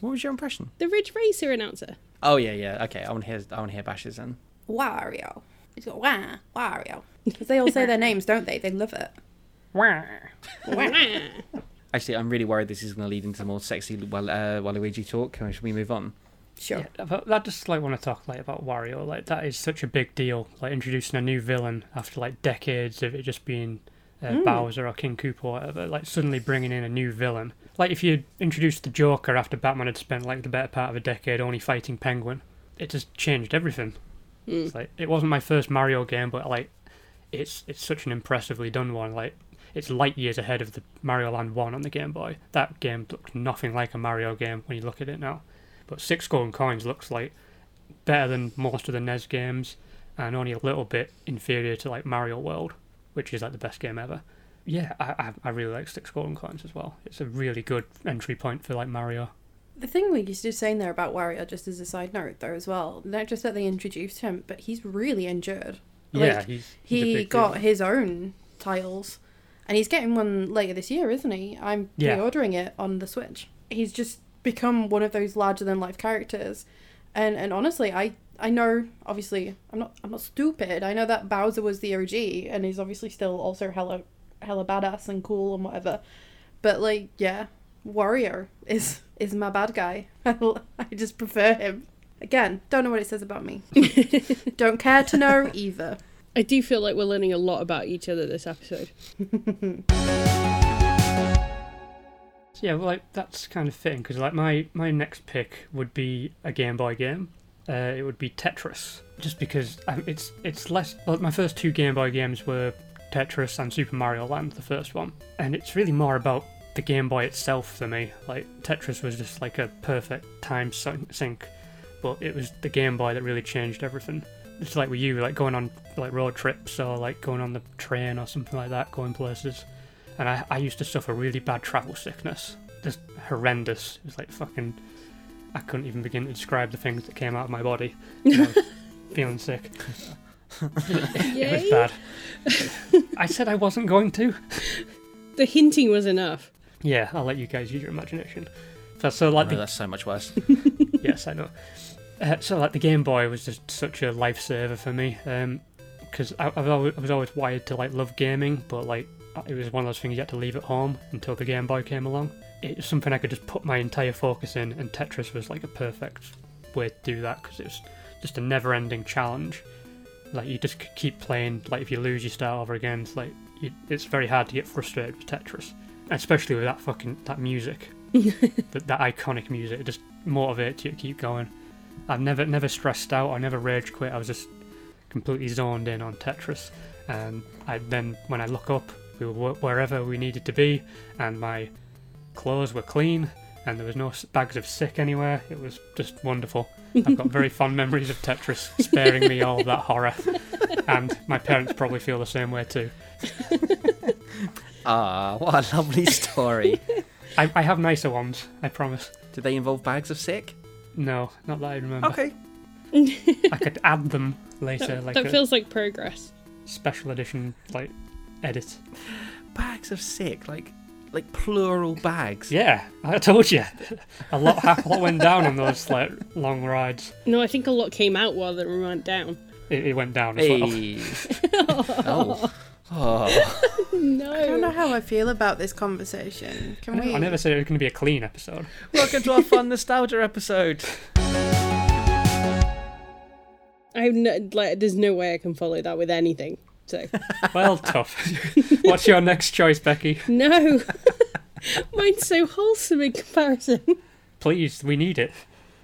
What was your impression? The Ridge Racer announcer. Oh yeah, yeah. Okay, I want to hear. I want to hear Bash's then. Wario. It's got wah, Wario. Because they all say their names, don't they? They love it. Wah. Actually, I'm really worried this is going to lead into more sexy Wal- uh, Waluigi talk. Can we- Should we move on? Sure. Yeah, but I just like want to talk like about Wario. Like that is such a big deal. Like introducing a new villain after like decades of it just being uh, Mm. Bowser or King Koopa or whatever. Like suddenly bringing in a new villain. Like if you introduced the Joker after Batman had spent like the better part of a decade only fighting Penguin, it just changed everything. Mm. It's like it wasn't my first Mario game, but like it's it's such an impressively done one. Like it's light years ahead of the Mario Land One on the Game Boy. That game looked nothing like a Mario game when you look at it now. But Six Golden Coins looks like better than most of the NES games, and only a little bit inferior to like Mario World, which is like the best game ever. Yeah, I I, I really like Six Golden Coins as well. It's a really good entry point for like Mario. The thing we just saying there about Wario, just as a side note, though, as well, not just that they introduced him, but he's really endured. Yeah, Like, he's, he's a He got deal. his own tiles, and he's getting one later this year, isn't he? I'm Yeah. pre-ordering it on the Switch. He's just become one of those larger than life characters, and and honestly, I I know obviously I'm not I'm not stupid. I know that Bowser was the OG, and he's obviously still also hella hella badass and cool and whatever. But like, yeah, Wario is is my bad guy. I just prefer him. Again, don't know what it says about me. don't care to know either. I do feel like we're learning a lot about each other this episode. So yeah, well, like that's kind of fitting because like my my next pick would be a Game Boy game. Uh, it would be Tetris, just because um, it's it's less. My first two Game Boy games were Tetris and Super Mario Land, the first one, and it's really more about the Game Boy itself for me. Like Tetris was just like a perfect time sink, but it was the Game Boy that really changed everything. It's like with you, like going on like road trips or like going on the train or something like that, going places and I, I used to suffer really bad travel sickness just horrendous it was like fucking I couldn't even begin to describe the things that came out of my body. when I was feeling sick. It Yay. was bad. I said I wasn't going to. The hinting was enough. Yeah, I'll let you guys use your imagination. So, so like No, the that's so much worse. yes, I know. Uh, so like the Game Boy was just such a lifesaver for me, because I, I've I was always wired to like love gaming, but like it was one of those things you had to leave at home until the Game Boy came along. It was something I could just put my entire focus in, and Tetris was like a perfect way to do that because it was just a never-ending challenge. Like you just keep playing. Like if you lose, you start over again. It's like you, it's very hard to get frustrated with Tetris, especially with that fucking that music, that, that iconic music. It just motivates you to keep going. I've never never stressed out. I never rage quit. I was just completely zoned in on Tetris, and I then when I look up, we were wherever we needed to be, and my clothes were clean, and there was no bags of sick anywhere. It was just wonderful. I've got very fond memories of Tetris, sparing me all of that horror, and my parents probably feel the same way too. Ah, what a lovely story. I, I have nicer ones, I promise. Did they involve bags of sick? No, not that I remember. Okay. I could add them later, That, like that feels like progress. special edition, like edit. Bags of sick, like like plural bags. Yeah, I told you. A lot, hap- a lot went down on those like long rides. No, I think a lot came out while they went down. It, it went down as well. Hey. oh. Oh. No. I don't know how I feel about this conversation. Can we? I never said it was going to be a clean episode. Welcome to our fun nostalgia episode. I have no, like, there's no way I can follow that with anything. So Well, tough. What's your next choice, Becky? no, mine's so wholesome in comparison. Please, we need it.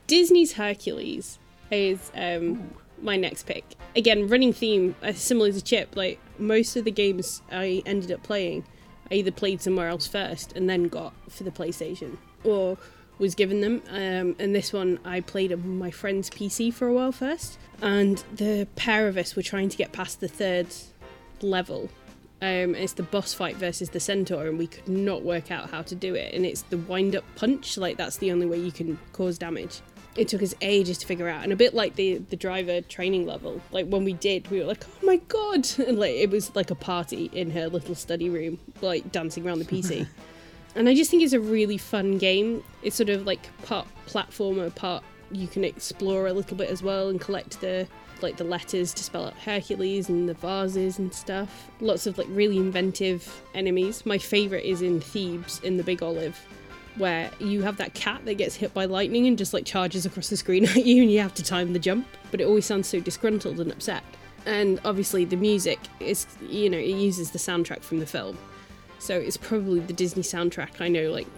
Disney's Hercules is um, my next pick. Again, running theme, uh, similar to Chip. Like most of the games I ended up playing, I either played somewhere else first and then got for the PlayStation, or was given them. Um, and this one I played on my friend's PC for a while first, and the pair of us were trying to get past the third level. Um, it's the boss fight versus the centaur, and we could not work out how to do it. And it's the wind up punch, like that's the only way you can cause damage. It took us ages to figure out, and a bit like the the driver training level. Like when we did, we were like, "Oh my god!" And like it was like a party in her little study room, like dancing around the PC. and I just think it's a really fun game. It's sort of like part platformer, part you can explore a little bit as well and collect the like the letters to spell out Hercules and the vases and stuff. Lots of like really inventive enemies. My favorite is in Thebes in the Big Olive, where you have that cat that gets hit by lightning and just like charges across the screen at you and you have to time the jump. But it always sounds so disgruntled and upset. And obviously the music is you know, it uses the soundtrack from the film. So it's probably the Disney soundtrack I know like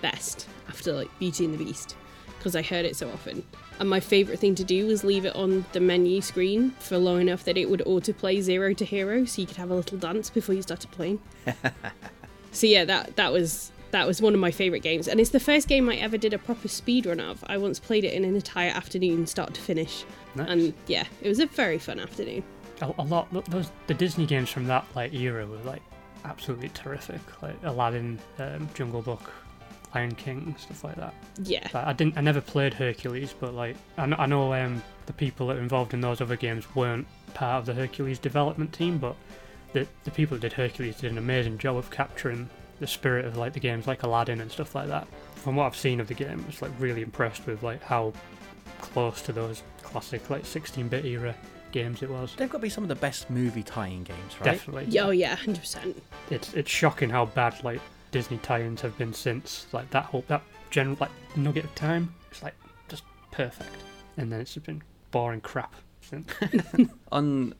best after like Beauty and the Beast because I heard it so often. And my favourite thing to do was leave it on the menu screen for long enough that it would autoplay zero to hero, so you could have a little dance before you started playing. so yeah, that that was that was one of my favourite games, and it's the first game I ever did a proper speedrun of. I once played it in an entire afternoon, start to finish, Nice. and yeah, it was a very fun afternoon. a, a lot. Those the Disney games from that like era were like absolutely terrific. Like Aladdin, um, Jungle Book, Lion King, stuff like that. Yeah, Like, I didn't. I never played Hercules, but like I know, I know um, the people that were involved in those other games weren't part of the Hercules development team, but the the people that did Hercules did an amazing job of capturing the spirit of like the games like Aladdin and stuff like that. From what I've seen of the game, I was like really impressed with like how close to those classic like 16-bit era games it was. They've got to be some of the best movie tie-in games, right? Definitely. yeah, oh yeah, hundred percent. it's it's shocking how bad like Disney tie-ins have been since like that whole that general like nugget of time. It's like just perfect, and then it's just been boring crap since. On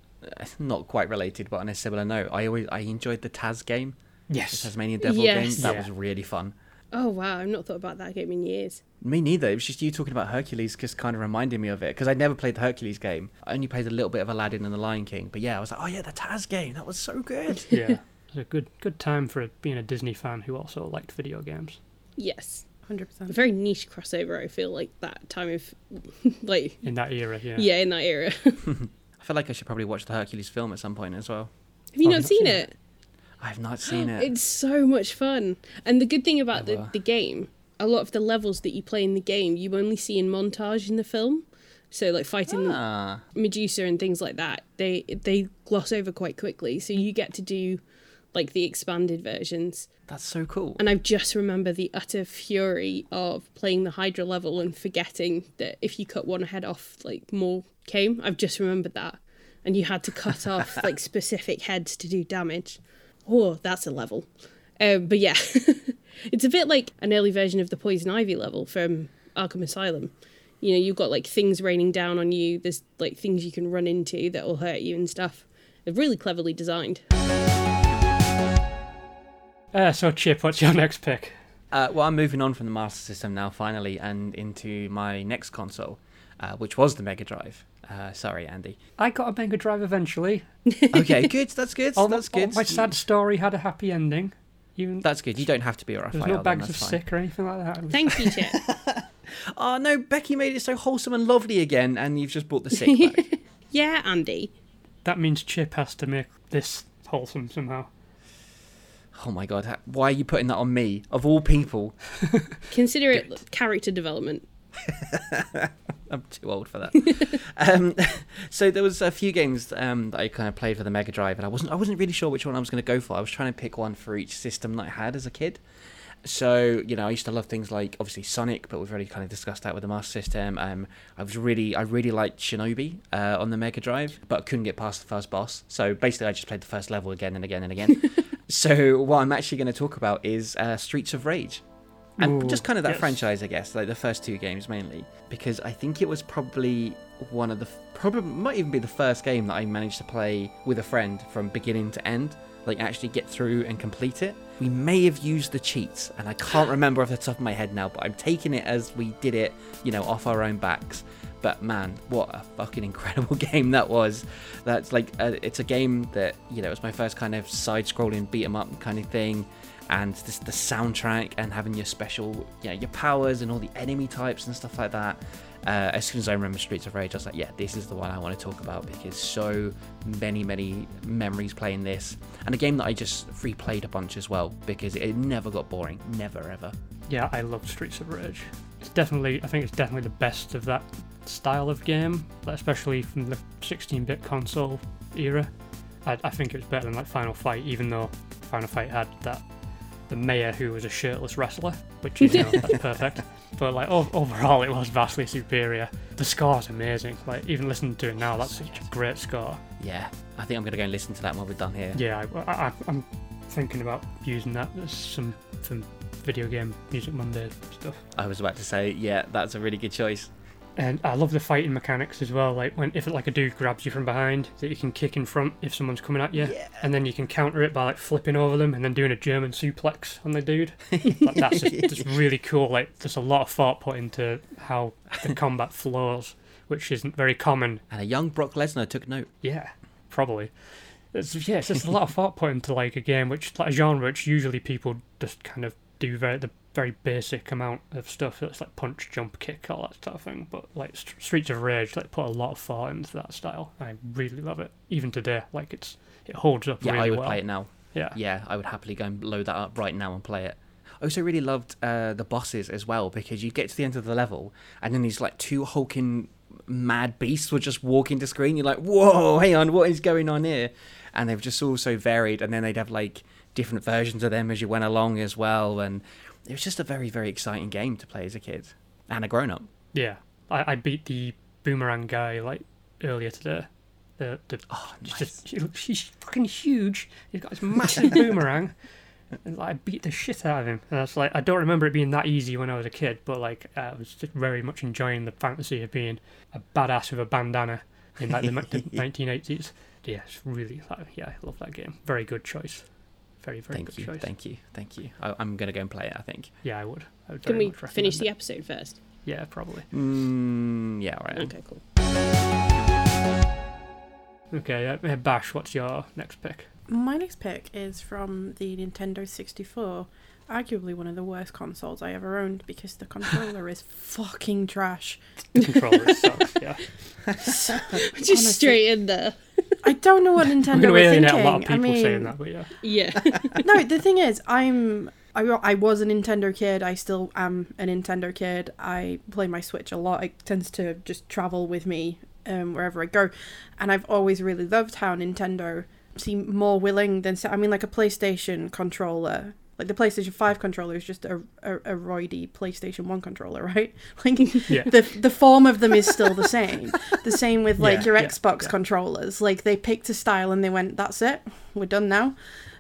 not quite related, but on a similar note, I always I enjoyed the Taz game, the yes, Tasmanian Devil Yes. game. That Yeah. was really fun. Oh wow, I've not thought about that game in years. Me neither. It was just you talking about Hercules, just kind of reminding me of it because I never played the Hercules game. I only played a little bit of Aladdin and the Lion King. But yeah, I was like, oh yeah, the Taz game. That was so good. yeah, it was a good good time for being a Disney fan who also liked video games. Yes, Hundred a percent. very niche crossover. I feel like that time of like In that era, yeah. yeah, in that era. I feel like I should probably watch the Hercules film at some point as well. Have you Oh, not I've not seen seen it? I have not seen it. It's so much fun. And the good thing about the, the game a lot of the levels that you play in the game you only see in montage in the film. So like fighting Ah, Medusa and things like that, they they gloss over quite quickly. So you get to do like the expanded versions. that's so cool. And I just remember the utter fury of playing the Hydra level and forgetting that if you cut one head off, like more came. I've just remembered that. And you had to cut off like specific heads to do damage. Oh, that's a level. Um, but yeah, it's a bit like an early version of the Poison Ivy level from Arkham Asylum. You know, you've got like things raining down on you. There's like things you can run into that will hurt you and stuff. They're really cleverly designed. Uh, so, Chip, what's your next pick? Uh, well, I'm moving on from the Master System now, finally, and into my next console, uh, which was the Mega Drive. Uh, sorry, Andy. I got a Mega Drive eventually. Okay, good. That's good. All, that's all good. my sad story had a happy ending. Even That's good. You don't have to be a Raphael. there's no then, bags of fine. sick or anything like that. Was- Thank you, Chip. Oh no, Becky made it so wholesome and lovely again, and you've just brought the sick back. yeah, Andy. That means Chip has to make this wholesome somehow. Oh my god, why are you putting that on me of all people? Consider it character development. I'm too old for that. um, so there was a few games um, that I kind of played for the Mega Drive, and I wasn't I wasn't really sure which one I was going to go for. I was trying to pick one for each system that I had as a kid. So you know, I used to love things like obviously Sonic, but we've already kind of discussed that with the Master System. Um, I was really I really liked Shinobi uh, on the Mega Drive, but I couldn't get past the first boss. So basically, I just played the first level again and again and again. So what I'm actually going to talk about is uh, Streets of Rage and Ooh, just kind of that yes. franchise, I guess, like the first two games mainly, because I think it was probably one of the probably might even be the first game that I managed to play with a friend from beginning to end, like actually get through and complete it. We may have used the cheats, and I can't remember off the top of my head now, but I'm taking it as we did it, you know, off our own backs. But man, what a fucking incredible game that was! That's like uh it's a game that you know it was my first kind of side-scrolling beat 'em up kind of thing and the soundtrack and having your special, you know, your powers and all the enemy types and stuff like that. Uh, as soon as I remember Streets of Rage, I was like, yeah, this is the one I want to talk about because so many, many memories playing this, and a game that I just replayed a bunch as well because it never got boring, never ever. Yeah, I love Streets of Rage. It's definitely, I think it's definitely the best of that style of game, especially from the 16-bit console era. I, I think it was better than like Final Fight, even though Final Fight had that the mayor who was a shirtless wrestler, which is you know, that's perfect. But like o- overall, it was vastly superior. The score's amazing. Like even listening to it now, that's such a great score. Yeah, I think I'm gonna go and listen to that when we're done here. Yeah, I, I, I'm thinking about using that as some some video game music Monday stuff. I was about to say, yeah, that's a really good choice. And I love the fighting mechanics as well. Like when if like a dude grabs you from behind, that you can kick in front if someone's coming at you, and then you can counter it by like flipping over them and then doing a German suplex on the dude. like, that's just, just really cool. Like there's a lot of thought put into how the combat flows, which isn't very common. And a young Brock Lesnar took note. Yeah, probably. It's, yeah, it's just a lot of thought put into like a game which like a genre which usually people just kind of do very the very basic amount of stuff. It's like punch, jump, kick, all that sort of thing. But like St- Streets of Rage, like put a lot of thought into that style. I really love it. Even today, like it's it holds up Yeah, really I would well. play it now. Yeah. yeah, I would happily go and load that up right now and play it. I also really loved uh, the bosses as well because you get to the end of the level and then these like two hulking mad beasts would just walk into screen. You're like, whoa, hang on, what is going on here? And they've just all so varied. And then they'd have like different versions of them as you went along as well. And it was just a very, very exciting game to play as a kid and a grown up. Yeah, I, I beat the boomerang guy like earlier today. The the Oh, nice. just he looks- he's fucking huge. He's got this massive boomerang. And like, I beat the shit out of him. And I was like, I don't remember it being that easy when I was a kid, but like I was just very much enjoying the fantasy of being a badass with a bandana in like the, the 1980s. Yeah, it's really like, yeah, I love that game. Very good choice. Very very Thank good you, choice. thank you, thank you. I, I'm gonna go and play it. I think. yeah, I would. I would Can we much recommend finish it. the episode first? Yeah, probably. Mm, yeah, all right. Okay, cool. Okay, uh, Bash, what's your next pick? My next pick is from the Nintendo 64, arguably one of the worst consoles I ever owned because the controller is fucking trash. The controller sucks. Yeah. So, Just honestly, straight in there. I don't know what We're Nintendo going to were alienate thinking. a lot of people I mean, saying that, but yeah. Yeah. no, the thing is, I'm I, I was a Nintendo kid. I still am a Nintendo kid. I play my Switch a lot. It tends to just travel with me um, wherever I go. And I've always really loved how Nintendo seem more willing than. I mean, like a PlayStation controller. Like the PlayStation 5 controller is just a, a, a roidy PlayStation 1 controller, right? Like Yeah. the the form of them is still the same. The same with like Yeah, your yeah, Xbox controllers. Like they picked a style and they went, "That's it. We're done now."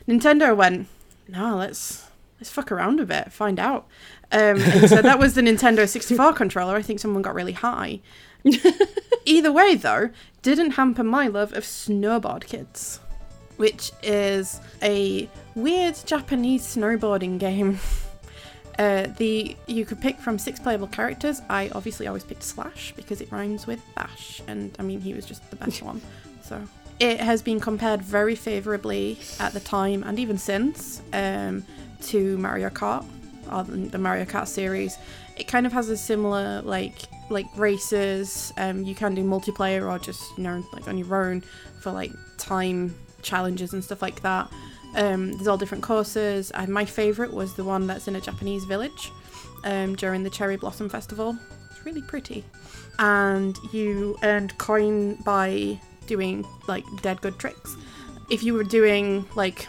Nintendo went, "No, let's let's fuck around a bit, find out." Um, so that was the Nintendo 64 controller. I think someone got really high. Either way, though, didn't hamper my love of Snowboard Kids, which is a weird Japanese snowboarding game. Uh, the you could pick from six playable characters. I obviously always picked Slash because it rhymes with Bash, and I mean he was just the best one. So it has been compared very favourably at the time and even since um, to Mario Kart or the the Mario Kart series. It kind of has a similar like like races. Um, you can do multiplayer or just you know like on your own for like time challenges and stuff like that. Um, there's all different courses, and my favourite was the one that's in a Japanese village um, during the Cherry Blossom Festival. It's really pretty, and you earned coin by doing like dead good tricks. If you were doing like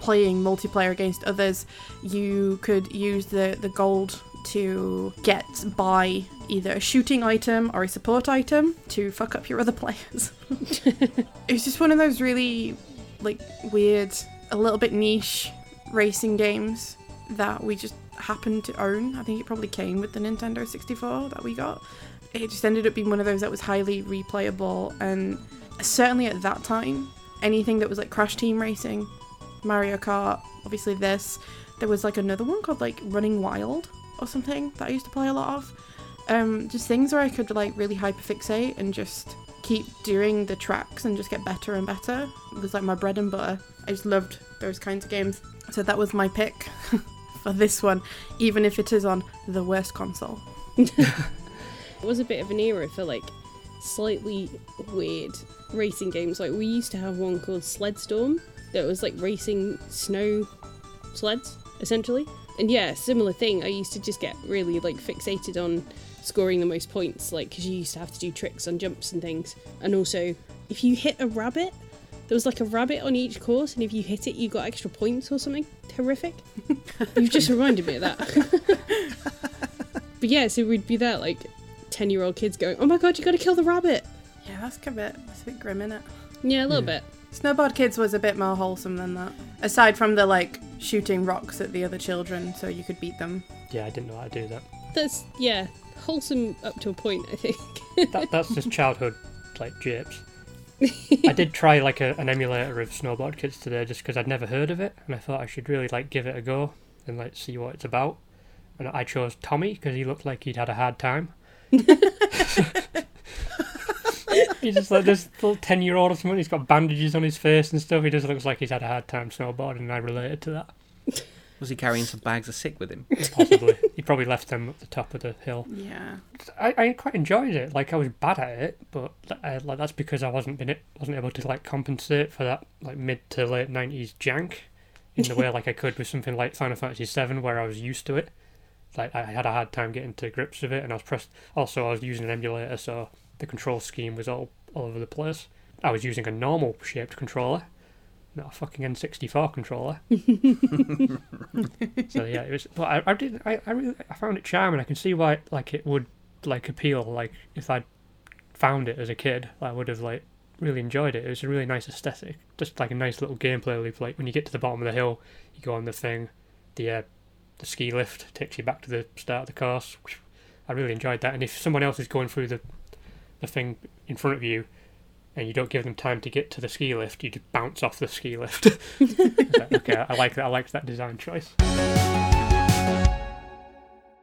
playing multiplayer against others, you could use the the gold to get buy either a shooting item or a support item to fuck up your other players. it was just one of those really like weird, a little bit niche racing games that we just happened to own. I think it probably came with the Nintendo 64 that we got. It just ended up being one of those that was highly replayable and certainly at that time, anything that was like Crash Team Racing, Mario Kart, obviously this, there was like another one called like Running Wild or something that I used to play a lot of. Um, just things where I could like really hyperfixate and just keep doing the tracks and just get better and better. It was like my bread and butter. I just loved those kinds of games. So that was my pick for this one, even if it is on the worst console. It was a bit of an era for like slightly weird racing games. Like we used to have one called Sled Storm that was like racing snow sleds essentially. And yeah, similar thing. I used to just get really like fixated on scoring the most points, like because you used to have to do tricks on jumps and things. And also, if you hit a rabbit, there was like a rabbit on each course, and if you hit it, you got extra points or something. Horrific. You've just reminded me of that. but yeah, so we'd be there like 10 year old kids going, oh my god, you gotta kill the rabbit. Yeah, that's a bit, that's a bit grim, is it? Yeah, a little Yeah. bit. Snowboard Kids was a bit more wholesome than that. Aside from the like shooting rocks at the other children so you could beat them. Yeah, I didn't know how to do that. That's, yeah, wholesome up to a point, I think. that that's just childhood like japes. I did try like a, an emulator of Snowboard Kids today just because I'd never heard of it and I thought I should really like give it a go and like see what it's about. And I chose Tommy because he looked like he'd had a hard time. he's just like this little ten year old or something. He's got bandages on his face and stuff. He just looks like he's had a hard time snowboarding, and I related to that. Was he carrying some bags of sick with him? Possibly, he probably left them at the top of the hill. Yeah. I, I quite enjoyed it. Like I was bad at it, but uh, like that's because I wasn't been it wasn't able to like compensate for that like mid to late nineties jank in the way like I could with something like Final Fantasy VII, where I was used to it. Like I had a hard time getting to grips with it, and I was pressed. Also, I was using an emulator, so the control scheme was all all over the place. I was using a normal shaped controller, not a fucking N64 controller. so yeah, it was. But I, I did. I, I really. I found it charming. I can see why like it would like appeal. Like if I'd found it as a kid, I would have like really enjoyed it. It was a really nice aesthetic. Just like a nice little gameplay loop. Like when you get to the bottom of the hill, you go on the thing, the uh, the ski lift takes you back to the start of the course. I really enjoyed that. And if someone else is going through the the thing in front of you, and you don't give them time to get to the ski lift, you just bounce off the ski lift. Like, okay, I like that. I like that design choice.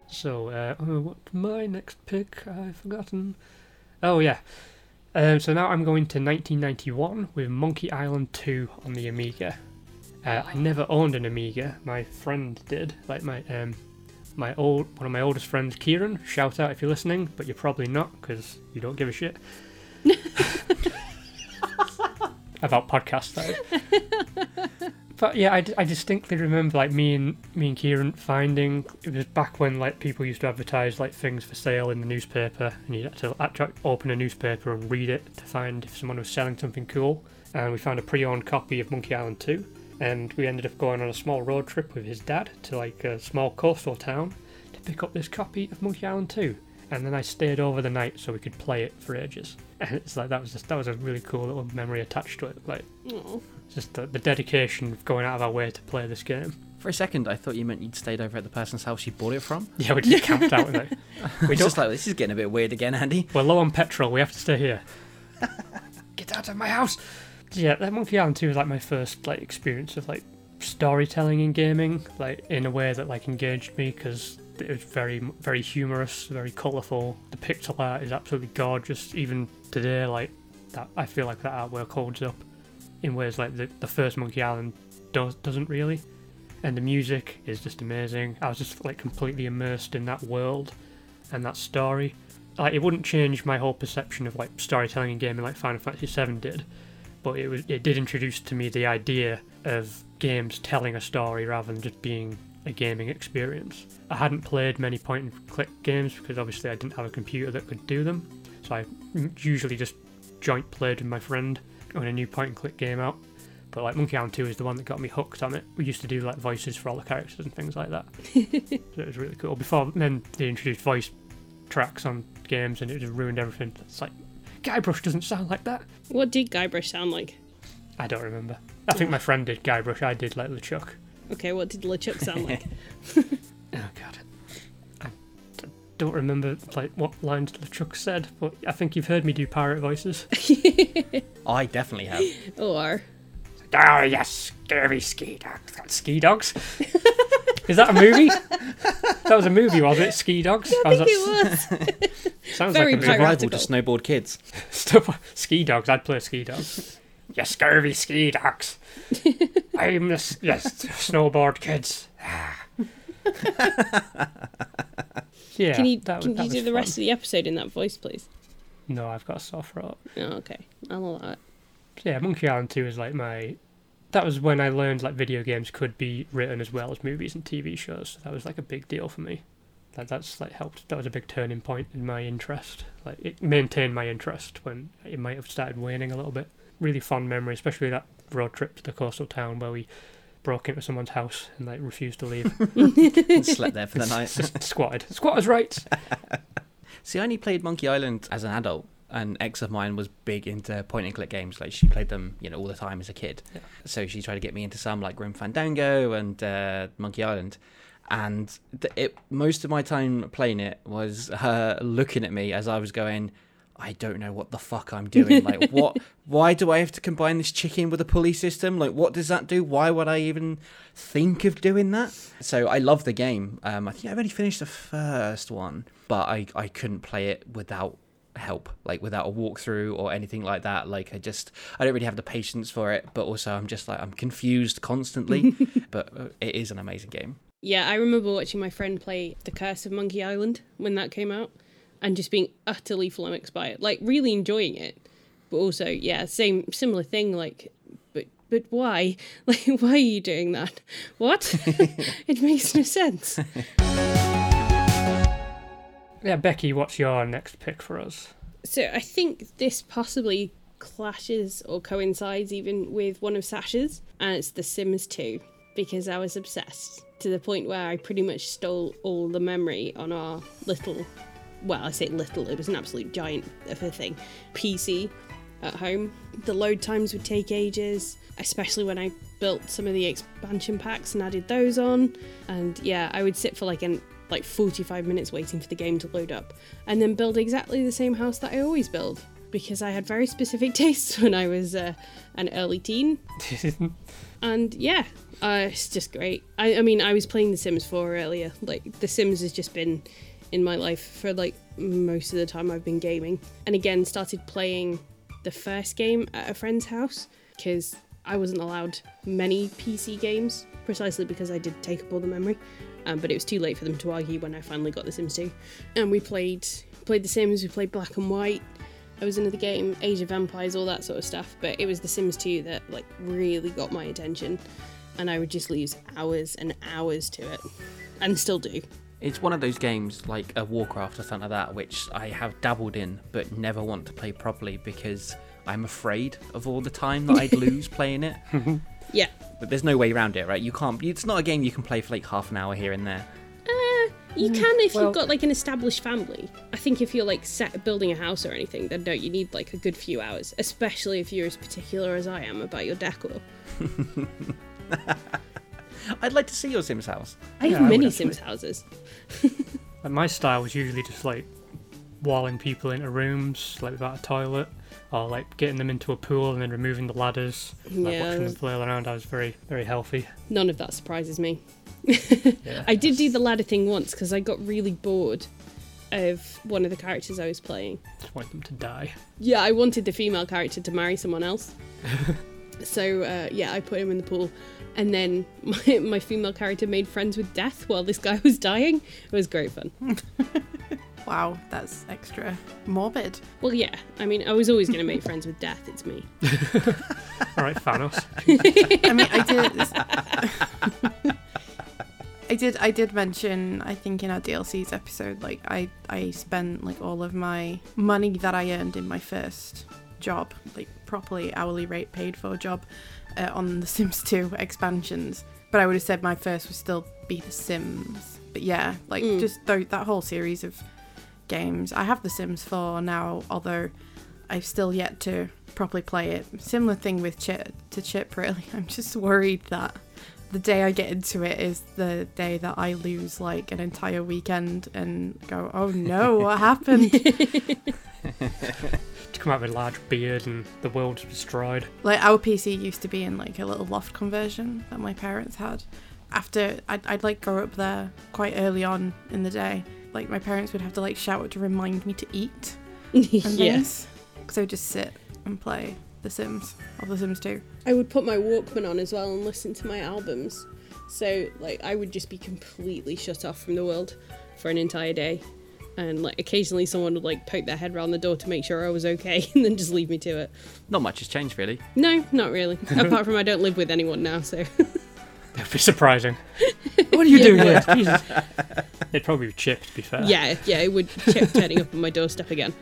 So, uh, oh, what's my next pick? I've forgotten. Oh yeah. Um, so now I'm going to 1991 with Monkey Island 2 on the Amiga. Uh, I never owned an Amiga. My friend did. Like my um, my old one of my oldest friends, Kieran. Shout out if you're listening, but you're probably not because you don't give a shit about podcasts. Though. But yeah, I distinctly remember like me and me and Kieran finding it was back when like people used to advertise like things for sale in the newspaper, and you had to actually open a newspaper and read it to find if someone was selling something cool. And we found a pre-owned copy of Monkey Island 2, and we ended up going on a small road trip with his dad to like a small coastal town to pick up this copy of Monkey Island 2. And then I stayed over the night so we could play it for ages. And it's like that was just that was a really cool little memory attached to it. Like Aw. just the, the dedication of going out of our way to play this game. For a second, I thought you meant you'd stayed over at the person's house you bought it from. Yeah, we just camped out with it. We We just like this is getting a bit weird again, Andy. We're low on petrol. We have to stay here. Get out of my house. Yeah, that Monkey Island 2 was like my first like experience of like storytelling in gaming, like in a way that like engaged me because it was very very humorous, very colourful. The pixel art is absolutely gorgeous. Even today, like that, I feel like that artwork holds up in ways like the the first Monkey Island does doesn't really. And the music is just amazing. I was just like completely immersed in that world and that story. Like it wouldn't change my whole perception of like storytelling in gaming like Final Fantasy VII did, but it was it did introduce to me the idea of games telling a story rather than just being a gaming experience. I hadn't played many point and click games because obviously I didn't have a computer that could do them, so I usually just joint played with my friend when a new point and click game out. But like Monkey Island 2 is the one that got me hooked on it. We used to do like voices for all the characters and things like that. so it was really cool. Before then they introduced voice tracks on games and it just ruined everything. It's like Guybrush doesn't sound like that. What did Guybrush sound like? I don't remember. I think my friend did Guybrush. I did like LeChuck. Okay, what did LeChuck sound like? Oh god, I d- don't remember like what lines LeChuck said, but I think you've heard me do pirate voices. I definitely have. Oh, or Oh yes, scary ski dogs. Ski dogs. Is that a movie? that was a movie, was it? Ski dogs. I was think it was. Sounds Very like a It's movie. a rival to snowboard kids. Stuff. Ski dogs. I'd play ski dogs. you scurvy ski dogs. I'm the yes snowboard kids. yeah. Can you that, can that you do the fun. rest of the episode in that voice, please? No, I've got a sore throat. Oh, okay. I'll allow it. Yeah, Monkey Island 2 is like my. That was when I learned like video games could be written as well as movies and TV shows. So That was like a big deal for me. That that's like helped. That was a big turning point in my interest. Like it maintained my interest when it might have started waning a little bit. Really fond memory, especially that road trip to the coastal town where we broke into someone's house and like refused to leave. and slept there for the night. Just squatted. Squatters' rights. See, I only played Monkey Island as an adult. An ex of mine was big into point and click games. Like she played them, you know, all the time as a kid. Yeah. So she tried to get me into some like Grim Fandango and uh, Monkey Island. And it most of my time playing it was her looking at me as I was going, I don't know what the fuck I'm doing. Like, what? Why do I have to combine this chicken with a pulley system? Like, what does that do? Why would I even think of doing that? So I love the game. Um, I think I've only finished the first one, but I I couldn't play it without help like without a walkthrough or anything like that like i just i don't really have the patience for it but also i'm just like i'm confused constantly but uh, it is an amazing game Yeah, I remember watching my friend play The Curse of Monkey Island when that came out and just being utterly flummoxed by it. Like really enjoying it. But also, yeah, same similar thing like but but why? Like why are you doing that? What? it makes no sense. Yeah, Becky, what's your next pick for us? So I think this possibly clashes or coincides even with one of Sasha's, and it's The Sims 2, because I was obsessed to the point where I pretty much stole all the memory on our little, well, I say little, it was an absolute giant of a thing, PC at home. The load times would take ages, especially when I built some of the expansion packs and added those on. And yeah, I would sit for like an like 45 minutes waiting for the game to load up and then build exactly the same house that I always build because I had very specific tastes when I was uh, an early teen. And yeah, uh, it's just great. I, I mean, I was playing The Sims 4 earlier. Like, The Sims has just been in my life for like most of the time I've been gaming. And again, started playing the first game at a friend's house because I wasn't allowed many PC games precisely because I did take up all the memory. Um, but it was too late for them to argue when I finally got The Sims 2. And we played played The Sims, we played Black and White. I was into the game, Age of Vampires, all that sort of stuff. But it was The Sims 2 that like really got my attention. and I would just lose hours and hours to it, and still do. It's one of those games like a Warcraft or something like that, which I have dabbled in but never want to play properly because I'm afraid of all the time that I'd lose playing it. Yeah. But there's no way around it, right? You can't. It's not a game you can play for like half an hour here and there. Uh, you can if well- you've got like an established family. I think if you're like set building a house or anything, then no, you need like a good few hours, especially if you're as particular as I am about your decor. I'd like to see your Sims house. I have I would many actually. Sims houses. My style was usually just like walling people into rooms, like without a toilet, or like getting them into a pool and then removing the ladders, like Yeah. watching them flail around. I was very, very healthy. None of that surprises me. Yeah, I did do the ladder thing once because I got really bored of one of the characters I was playing. Just want them to die. Yeah, I wanted the female character to marry someone else. so uh, yeah, I put him in the pool, and then my, my female character made friends with death while this guy was dying. It was great fun. Wow, that's extra morbid. Well, yeah, I mean, I was always going to make friends with death. It's me. All right, Thanos. I mean, I did. I did. I did mention. I think in our DLCs episode, like I, I spent like all of my money that I earned in my first job, like properly hourly rate paid for job, uh, on the Sims 2 expansions. But I would have said my first would still be The Sims. But yeah, like Mm. just th- that whole series of games. I have The Sims 4 now, although I've still yet to properly play it. Similar thing with Chip to Chip, really. I'm just worried that the day I get into it is the day that I lose like an entire weekend and go, oh no, what happened? To come out with a large beard and the world's destroyed. like our PC used to be in like a little loft conversion that my parents had. After I'd, I'd like go up there quite early on in the day. Like my parents would have to like shout to remind me to eat and yeah. things. So I'd just sit and play The Sims or The Sims 2. I would put my Walkman on as well and listen to my albums. So, like, I would just be completely shut off from the world for an entire day. And, like, occasionally someone would, like, poke their head around the door to make sure I was okay and then just leave me to it. Not much has changed really. No, not really. Apart from I don't live with anyone now, so. That'd be surprising. what are you doing here? Jesus. It'd probably be Chip, to be fair. yeah, yeah, it would chip turning up on my doorstep again.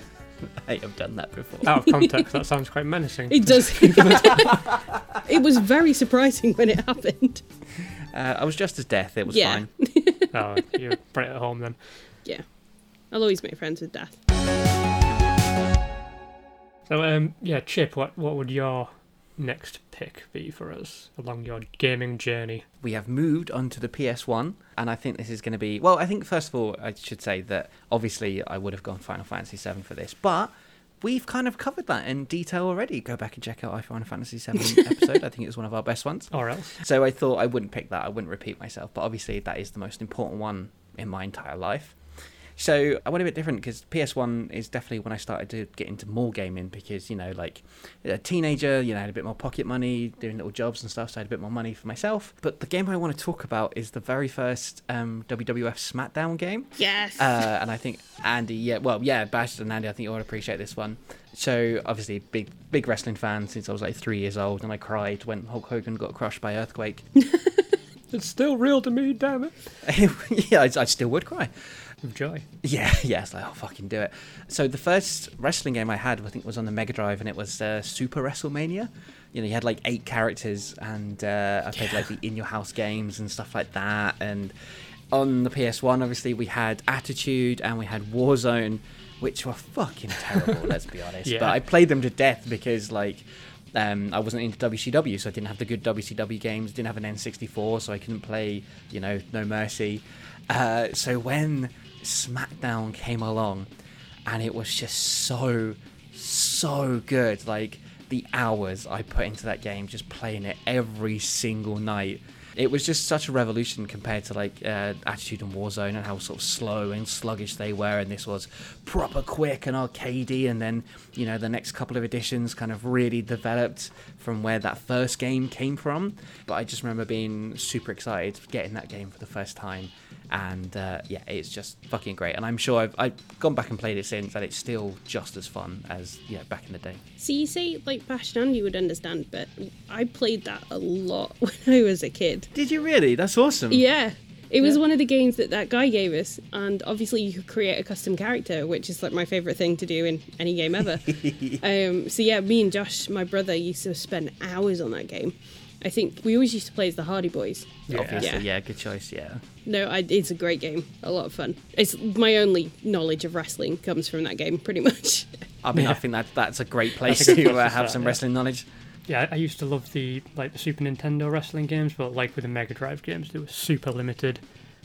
I have done that before. Out of context, that sounds quite menacing. It does. it was very surprising when it happened. Uh, I was just as death. It was Yeah. fine. oh, you're right at home then. Yeah. I'll always make friends with death. So, um, yeah, Chip, what what would your next pick be for us along your gaming journey? we have moved onto the PS1, and I think this is going to be. Well, I think first of all, I should say that obviously I would have gone Final Fantasy VII for this, but we've kind of covered that in detail already. Go back and check out our Final Fantasy VII episode. I think it was one of our best ones. Or else? So I thought I wouldn't pick that. I wouldn't repeat myself, but obviously that is the most important one in my entire life. So I went a bit different because PS1 is definitely when I started to get into more gaming because you know like a teenager, you know, I had a bit more pocket money, doing little jobs and stuff, so I had a bit more money for myself. But the game I want to talk about is the very first um, WWF SmackDown game. Yes. Uh, and I think Andy, yeah, well, yeah, Bash and Andy, I think you would appreciate this one. So obviously, big big wrestling fan since I was like three years old, and I cried when Hulk Hogan got crushed by Earthquake. It's still real to me, damn it. yeah, I, I still would cry. With joy. Yeah, yeah, it's like, oh, fucking do it. So the first wrestling game I had, I think, was on the Mega Drive, and it was uh, Super WrestleMania. You know, you had like eight characters, and uh, I played like the In Your House games and stuff like that. And on the PS1, obviously, we had Attitude and we had Warzone, which were fucking terrible, let's be honest. Yeah. But I played them to death because, like, um, I wasn't into WCW, so I didn't have the good WCW games. Didn't have an N64, so I couldn't play, you know, No Mercy. Uh, so when SmackDown came along, and it was just so, so good. Like the hours I put into that game, just playing it every single night. It was just such a revolution compared to like uh, Attitude and Warzone and how sort of slow and sluggish they were, and this was proper quick and arcadey. And then you know the next couple of editions kind of really developed from where that first game came from. But I just remember being super excited getting that game for the first time and uh, yeah, it's just fucking great. And I'm sure I've, I've gone back and played it since, and it's still just as fun as yeah back in the day. So you say like Bash and Andy would understand, but I played that a lot when I was a kid. Did you really? That's awesome. Yeah. It was one of the games that that guy gave us, and obviously you could create a custom character, which is like my favorite thing to do in any game ever. um, so yeah, me and Josh, my brother, used to spend hours on that game. I think we always used to play as the Hardy Boys. Obviously, Yeah. yeah. good choice. Yeah. No, I, it's a great game, a lot of fun. It's my only knowledge of wrestling comes from that game, pretty much. I mean, I think that that's a great place That's a good to uh, have start, some yeah. wrestling knowledge. Yeah, I I used to love the like the Super Nintendo wrestling games, but like with the Mega Drive games, they were super limited.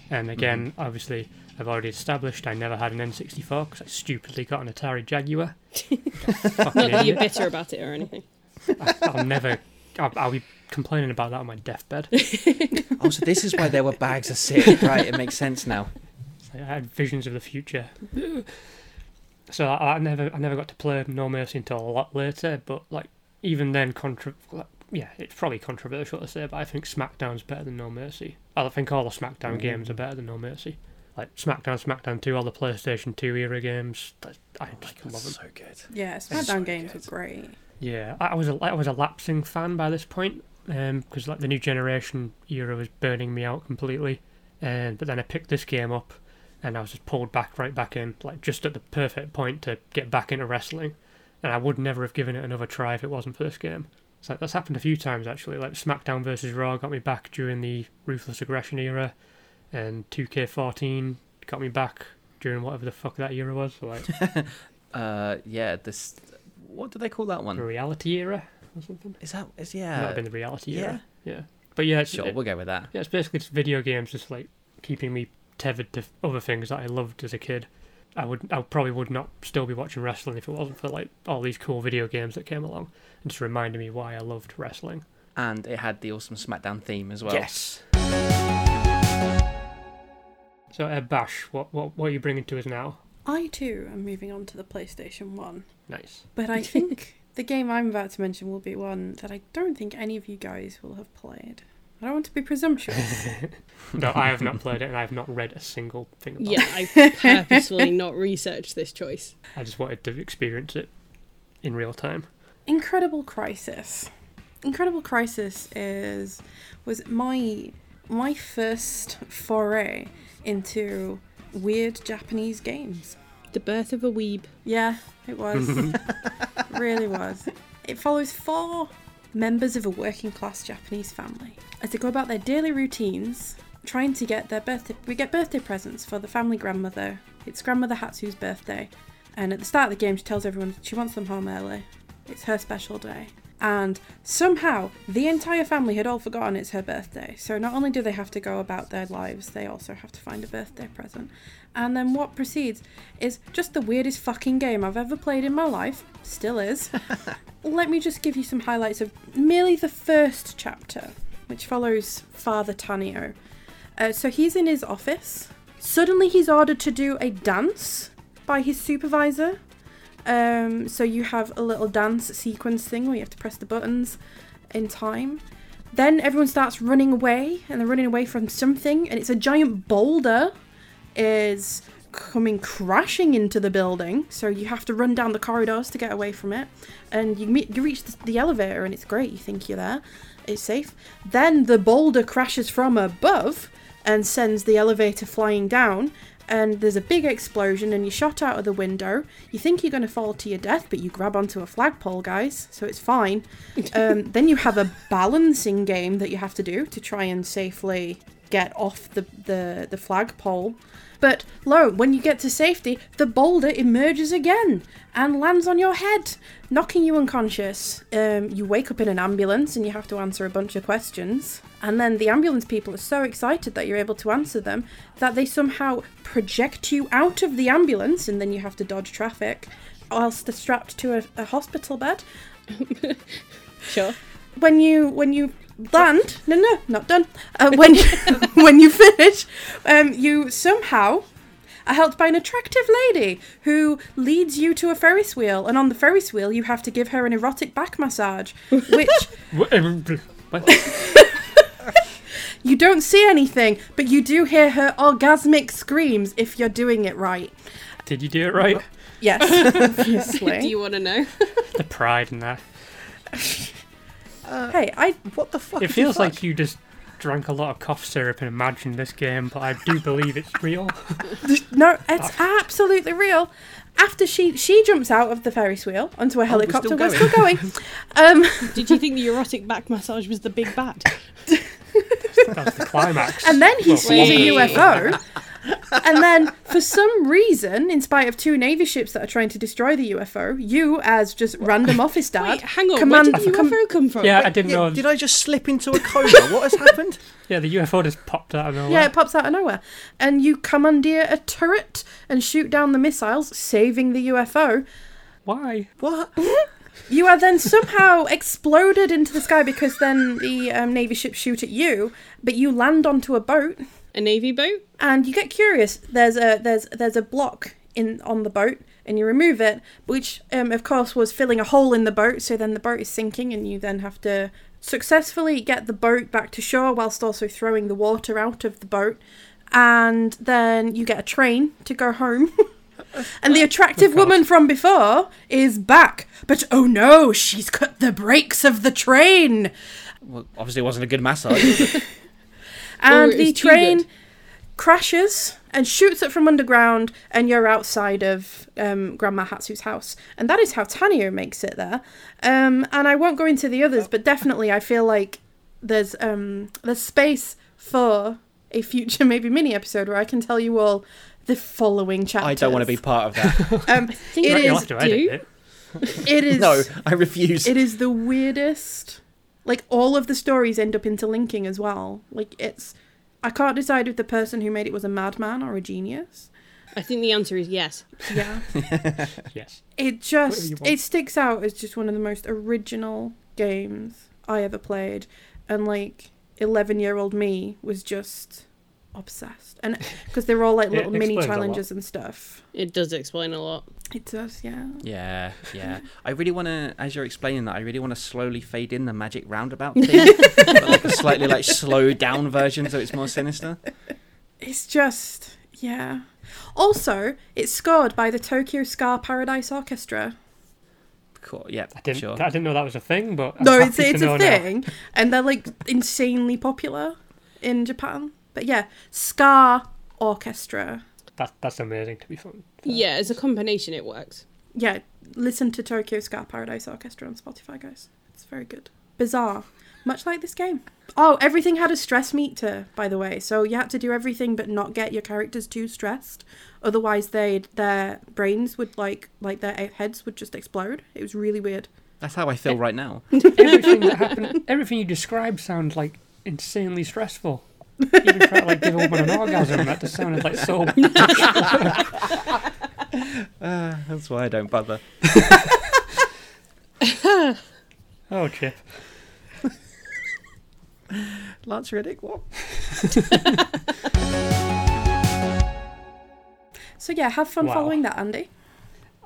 And mm-hmm. again, obviously, I've already established I never had an N64 because I stupidly got an Atari Jaguar. Fucking Not that you're bitter about it or anything. I'll never. I'll, I'll be complaining about that on my deathbed. Oh, so this is why there were bags of sick. Right, it makes sense now. I had visions of the future. So I, I never, I never got to play No Mercy until a lot later. But like, even then, contra- yeah, it's probably controversial to say, but I think SmackDown's better than No Mercy. I think all the SmackDown games are better than No Mercy. Like SmackDown, SmackDown Two, all the PlayStation Two era games. that- I just love them. So good. Yeah, SmackDown games were great. Yeah, I I was a I was a lapsing fan by this point um, because like the new generation era was burning me out completely. And but then I picked this game up, and I was just pulled back right back in, like just at the perfect point to get back into wrestling. And I would never have given it another try if it wasn't for this game. So that's happened a few times actually. Like SmackDown versus Raw got me back during the Ruthless Aggression era, and 2K14 got me back during whatever the fuck that era was, so like Uh, yeah. This. What do they call that one? the reality era or something. Is that? Is Might yeah. have been the reality yeah. era. Yeah, but yeah, it's, Sure, it- we'll go with that. yeah, it's basically just video games, just like keeping me tethered to other things that I loved as a kid. I would, I probably would not still be watching wrestling if it wasn't for like all these cool video games that came along and just reminded me why I loved wrestling. And it had the awesome SmackDown theme as well. Yes. So, uh, Bash, what, what, what are you bringing to us now? I too am moving on to the PlayStation 1. Nice. But I think the game I'm about to mention will be one that I don't think any of you guys will have played. I don't want to be presumptuous. No, I have not played it and I have not read a single thing about Yeah, it. I purposefully not researched this choice. I just wanted to experience it in real time. Incredible Crisis. Incredible Crisis is was my my first foray into weird Japanese games. The birth of a weeb. Yeah, it was. really was. It follows four members of a working class Japanese family as they go about their daily routines, trying to get their birthday. We get birthday presents for the family grandmother. It's grandmother Hatsu's birthday, and at the start of the game, she tells everyone she wants them home early. It's her special day. And somehow, the entire family had all forgotten it's her birthday. So not only do they have to go about their lives, they also have to find a birthday present. And then what proceeds is just the weirdest fucking game I've ever played in my life. Still is. Let me just give you some highlights of merely the first chapter, which follows Father Taneo. Uh, so he's in his office. Suddenly he's ordered to do a dance by his supervisor. Um, so you have a little dance sequence thing where you have to press the buttons in time. Then everyone starts running away, and they're running away from something, and it's a giant boulder is coming crashing into the building. So you have to run down the corridors to get away from it, and you meet, you reach the, the elevator, and it's great. You think you're there, it's safe. Then the boulder crashes from above and sends the elevator flying down. And there's a big explosion, and you're shot out of the window. You think you're going to fall to your death, but you grab onto a flagpole, guys, so it's fine. Um, then you have a balancing game that you have to do to try and safely get off the, the, the flagpole. But lo, when you get to safety, the boulder emerges again and lands on your head, knocking you unconscious. Um, you wake up in an ambulance and you have to answer a bunch of questions. And then the ambulance people are so excited that you're able to answer them that they somehow project you out of the ambulance and then you have to dodge traffic whilst strapped to a, a hospital bed Sure. when you when you land no no not done uh, when you, when you finish um, you somehow are helped by an attractive lady who leads you to a ferris wheel and on the ferris wheel you have to give her an erotic back massage which You don't see anything, but you do hear her orgasmic screams if you're doing it right. Did you do it right? Yes, obviously. Do you want to know? The pride in that. Hey, I What the fuck? It feels fuck? like you just drank a lot of cough syrup and imagined this game, but I do believe it's real. no, it's absolutely real. After she she jumps out of the Ferris wheel onto a we're helicopter, still we're still going. um, Did you think the erotic back massage was the big bad? That's the climax. and then he Well, sees a UFO. And then, for some reason, in spite of two navy ships that are trying to destroy the UFO, you, as just random office dad, Wait, hang on. command- Where did the com- UFO come from? Yeah, I didn't Yeah, know. did I just slip into a coma? what has happened? Yeah, the UFO just popped out of nowhere. Yeah, it pops out of nowhere. And you commandeer a turret and shoot down the missiles, saving the UFO. Why? What? You are then somehow exploded into the sky because then the um, Navy ships shoot at you, but you land onto a boat A navy boat? And you get curious. There's a there's there's a block in on the boat and you remove it, which um, of course was filling a hole in the boat. So then the boat is sinking and you then have to successfully get the boat back to shore whilst also throwing the water out of the boat. And then you get a train to go home. and the attractive woman from before is back. But oh no, she's cut the brakes of the train. Well, obviously, it wasn't a good massage. And the train. Crashes and shoots it from underground, and you're outside of um, Grandma Hatsu's house. And that is how Tanya makes it there. Um, and I won't go into the others, but definitely I feel like there's um, there's space for a future maybe mini episode where I can tell you all the following chapters. I don't want to be part of that. Um, think it you is have to edit do. it. it is no, I refuse. it is the weirdest. Like all of the stories end up interlinking as well. Like it's I can't decide if the person who made it was a madman or a genius. I think the answer is yes. Yeah. Yes. it just it sticks out as just one of the most original games I ever played and like 11 year old me was just obsessed and because they're all like little mini explains a lot. challenges and stuff It does explain a lot. it does yeah Yeah, yeah. I really want to, as you're explaining that, I really want to slowly fade in the magic roundabout thing, but like a slightly like slowed down version, so it's more sinister. it's just yeah also it's scored by the Tokyo Ska Paradise Orchestra Cool. Yeah, I didn't. sure. I didn't know that was a thing, but I'm no happy it's to it's know a now. thing and they're like insanely popular in Japan but yeah Ska Orchestra That, that's amazing to be fun. Yeah, as a combination, it works. yeah, listen to Tokyo Ska Paradise Orchestra on Spotify, guys. It's very good. Bizarre. Much like this game. Oh, everything had a stress meter, by the way. So you had to do everything but not get your characters too stressed. Otherwise they their brains would like like their heads would just explode. It was really weird. That's how I feel eh. right now. Everything that happened, everything you described sounds like insanely stressful. Even trying to like give a woman an orgasm, that just sounded like so. Uh, that's why I don't bother. Oh, Chip. Lance Reddick, what? So yeah, have fun Wow. following that, Andy.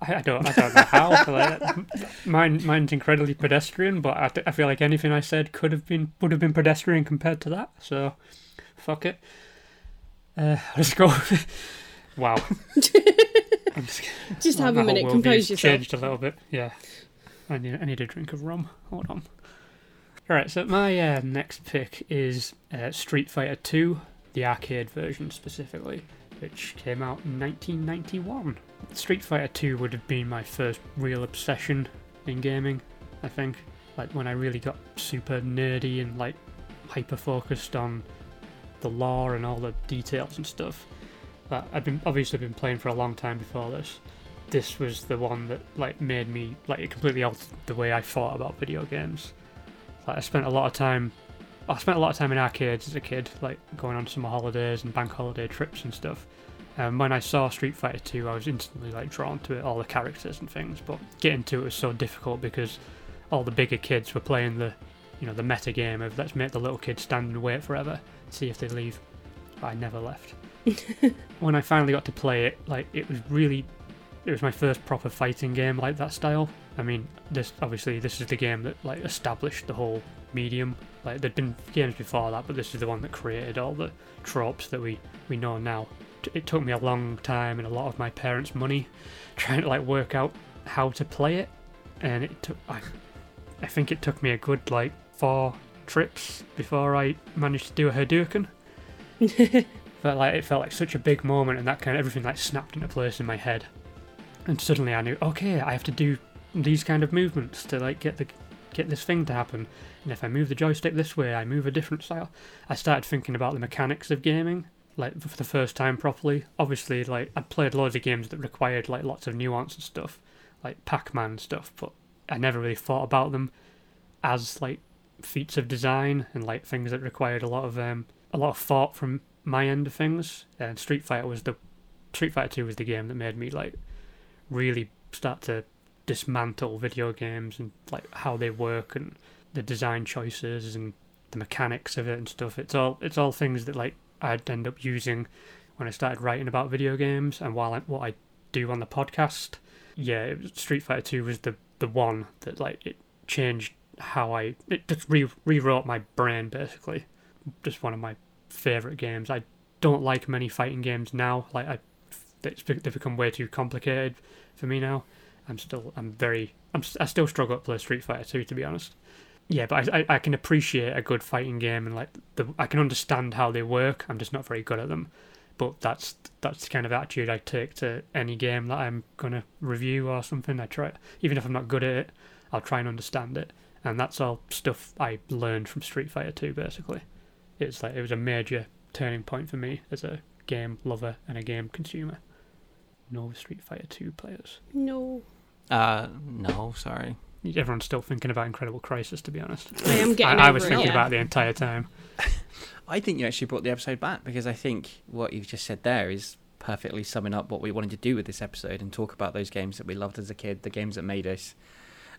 I, I don't. I don't know how. Like, mine, mine's incredibly pedestrian, but I, I feel like anything I said could have been would have been pedestrian compared to that. So, fuck it. Uh, let's go. wow. I'm just, Just have a minute, compose yourself. Changed a little bit. Yeah. I need. I need a drink of rum. Hold on. All right. So my uh, next pick is uh, Street Fighter Two, the arcade version specifically, which came out in 1991. Street Fighter 2 would have been my first real obsession in gaming, I think. Like when I really got super nerdy and like hyper focused on the lore and all the details and stuff. But I've been obviously been playing for a long time before this. This was the one that like made me like it completely altered the way I thought about video games. Like I spent a lot of time I spent a lot of time in arcades as a kid, like going on summer holidays and bank holiday trips and stuff. And when I saw Street Fighter 2, I was instantly like drawn to it, all the characters and things. But getting to it was so difficult because all the bigger kids were playing the, you know, the meta game of let's make the little kids stand and wait forever, see if they leave. But I never left. when I finally got to play it, like it was really it was my first proper fighting game like that style. I mean, this obviously this is the game that like established the whole medium. Like there'd been games before that, but this is the one that created all the tropes that we we know now. It took me a long time and a lot of my parents' money trying to like work out how to play it, and it took I, I think it took me a good like four trips before I managed to do a Hadouken. felt like it felt like such a big moment, and that kind of everything like snapped into place in my head. And suddenly I knew, okay, I have to do these kind of movements to like get the get this thing to happen. And if I move the joystick this way, I move a different style. I started thinking about the mechanics of gaming, like for the first time properly. Obviously, like I played loads of games that required like lots of nuance and stuff, like Pac-Man stuff, but I never really thought about them as like feats of design and like things that required a lot of um a lot of thought from my end of things. And Street Fighter was the Street Fighter Two was the game that made me like really start to dismantle video games and like how they work and the design choices and the mechanics of it and stuff. It's all it's all things that like I'd end up using when I started writing about video games and while I, what I do on the podcast. Yeah, was, Street Fighter Two was the the one that like it changed how I it just re- rewrote my brain basically. Just one of my favorite games. I don't like many fighting games now. Like I, they've become way too complicated for me now. I'm still I'm very I'm I still struggle to play Street Fighter 2 to be honest. Yeah, but I, I I can appreciate a good fighting game and like the I can understand how they work. I'm just not very good at them. But that's that's the kind of attitude I take to any game that I'm gonna review or something. I try even if I'm not good at it, I'll try and understand it. And that's all stuff I learned from Street Fighter 2 basically. It's like it was a major turning point for me as a game lover and a game consumer. No Street Fighter 2 players. no. Uh, no, sorry. Everyone's still thinking about Incredible Crisis, to be honest. I am getting I, I over was it, thinking yeah. about it the entire time. I think you actually brought the episode back because I think what you've just said there is perfectly summing up what we wanted to do with this episode and talk about those games that we loved as a kid, the games that made us.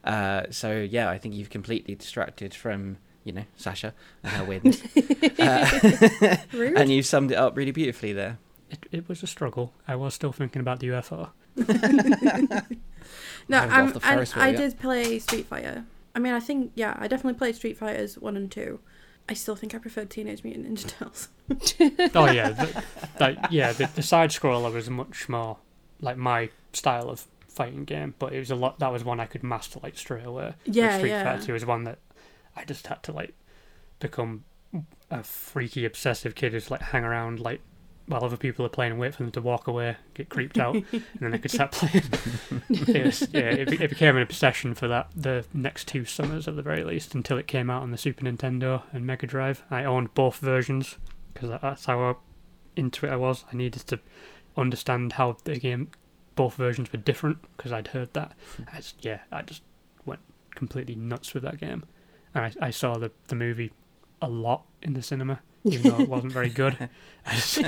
Uh, so yeah, I think you've completely distracted from you know Sasha and her weirdness, uh, Rude. and you've summed it up really beautifully there. It, it was a struggle. I was still thinking about the UFO. No, haven't got um, and I yet. did play Street Fighter. I mean, I think yeah, I definitely played Street Fighters one and two. I still think I preferred Teenage Mutant Ninja Turtles. Oh yeah, the, that, yeah. The, the side scroller was much more like my style of fighting game, but it was a lot. That was one I could master like straight away. Yeah, Street yeah. Fighter Two was one that I just had to like become a freaky obsessive kid who's like hang around like while other people are playing and wait for them to walk away, get creeped out, and then I could start playing. it was, yeah, it, it became an obsession for that the next two summers at the very least until it came out on the Super Nintendo and Mega Drive. I owned both versions because that's how into it I was. I needed to understand how the game, both versions were different because I'd heard that. I just, yeah, I just went completely nuts with that game, and I, I saw the the movie a lot in the cinema, even though it wasn't very good. I, just,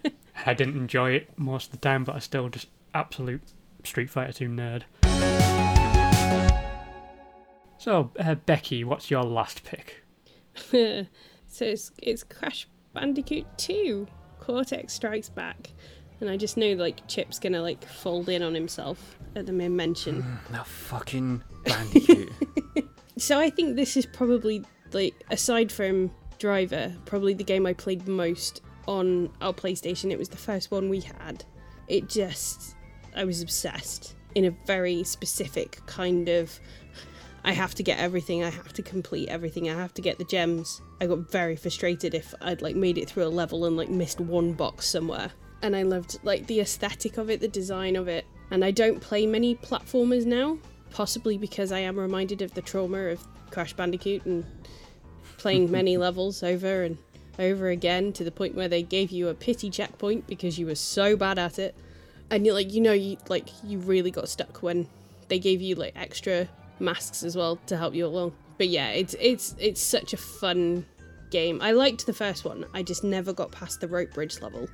I didn't enjoy it most of the time, but I still just absolute Street Fighter 2 nerd. So, uh, Becky, what's your last pick? so it's, it's Crash Bandicoot 2. Cortex Strikes Back. And I just know like Chip's gonna like fold in on himself at the mere mention. Now fucking Bandicoot. So I think this is probably like aside from Driver, probably the game I played most on our PlayStation. It was the first one we had. It just I was obsessed in a very specific kind of I have to get everything, I have to complete everything, I have to get the gems. I got very frustrated if I'd like made it through a level and like missed one box somewhere. And I loved like the aesthetic of it, the design of it. And I don't play many platformers now, possibly because I am reminded of the trauma of Crash Bandicoot and playing many levels over and over again to the point where they gave you a pity checkpoint because you were so bad at it. And you're like you know you like you really got stuck when they gave you like extra masks as well to help you along. But yeah, it's it's it's such a fun game. I liked the first one. I just never got past the rope bridge level.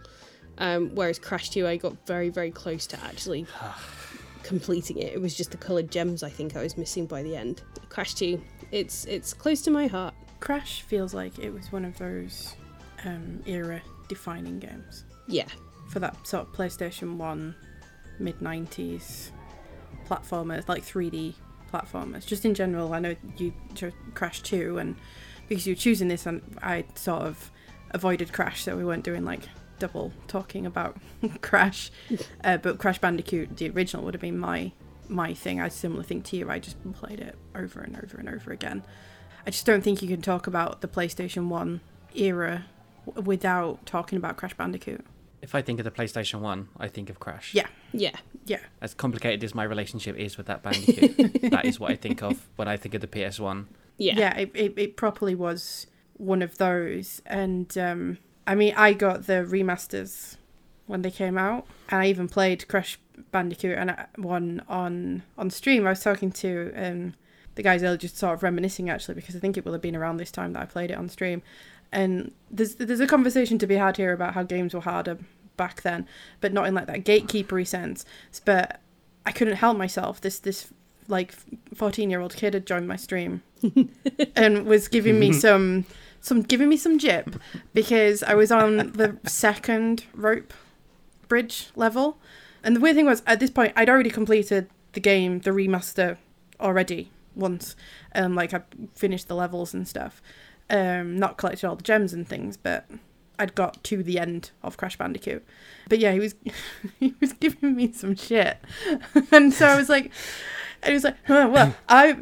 Um, whereas Crash 2, I got very, very close to actually completing it. It was just the coloured gems I think I was missing by the end. Crash 2, it's it's close to my heart. Crash feels like it was one of those um, era defining games Yeah, for that sort of PlayStation 1 mid 90s platformers, like 3D platformers. Just in general, I know you chose Crash 2, and because you were choosing this, and I sort of avoided Crash, so we weren't doing like double talking about Crash. Uh, but Crash Bandicoot, the original, would have been my my thing. I a similar thing to you. I just played it over and over and over again. I just don't think you can talk about the PlayStation 1 era w- without talking about Crash Bandicoot. If I think of the PlayStation 1, I think of Crash. Yeah. Yeah. Yeah. As complicated as my relationship is with that Bandicoot, that is what I think of when I think of the PS1. Yeah. yeah it, it, it properly was one of those and um i mean i got the remasters when they came out and i even played crash bandicoot and one on on stream. I was talking to um the guys earlier just sort of reminiscing actually because i think it will have been around this time that i played it on stream. And there's there's a conversation to be had here about how games were harder back then but not in like that gatekeepery sense. But i couldn't help myself. This this like 14 year old kid had joined my stream and was giving me some some giving me some jip because I was on the second rope bridge level. And the weird thing was at this point I'd already completed the game, the remaster already once. Um like I finished the levels and stuff. Um not collected all the gems and things, but I'd got to the end of Crash Bandicoot. But yeah, he was he was giving me some shit. and so I was like and he was like, oh, well, I,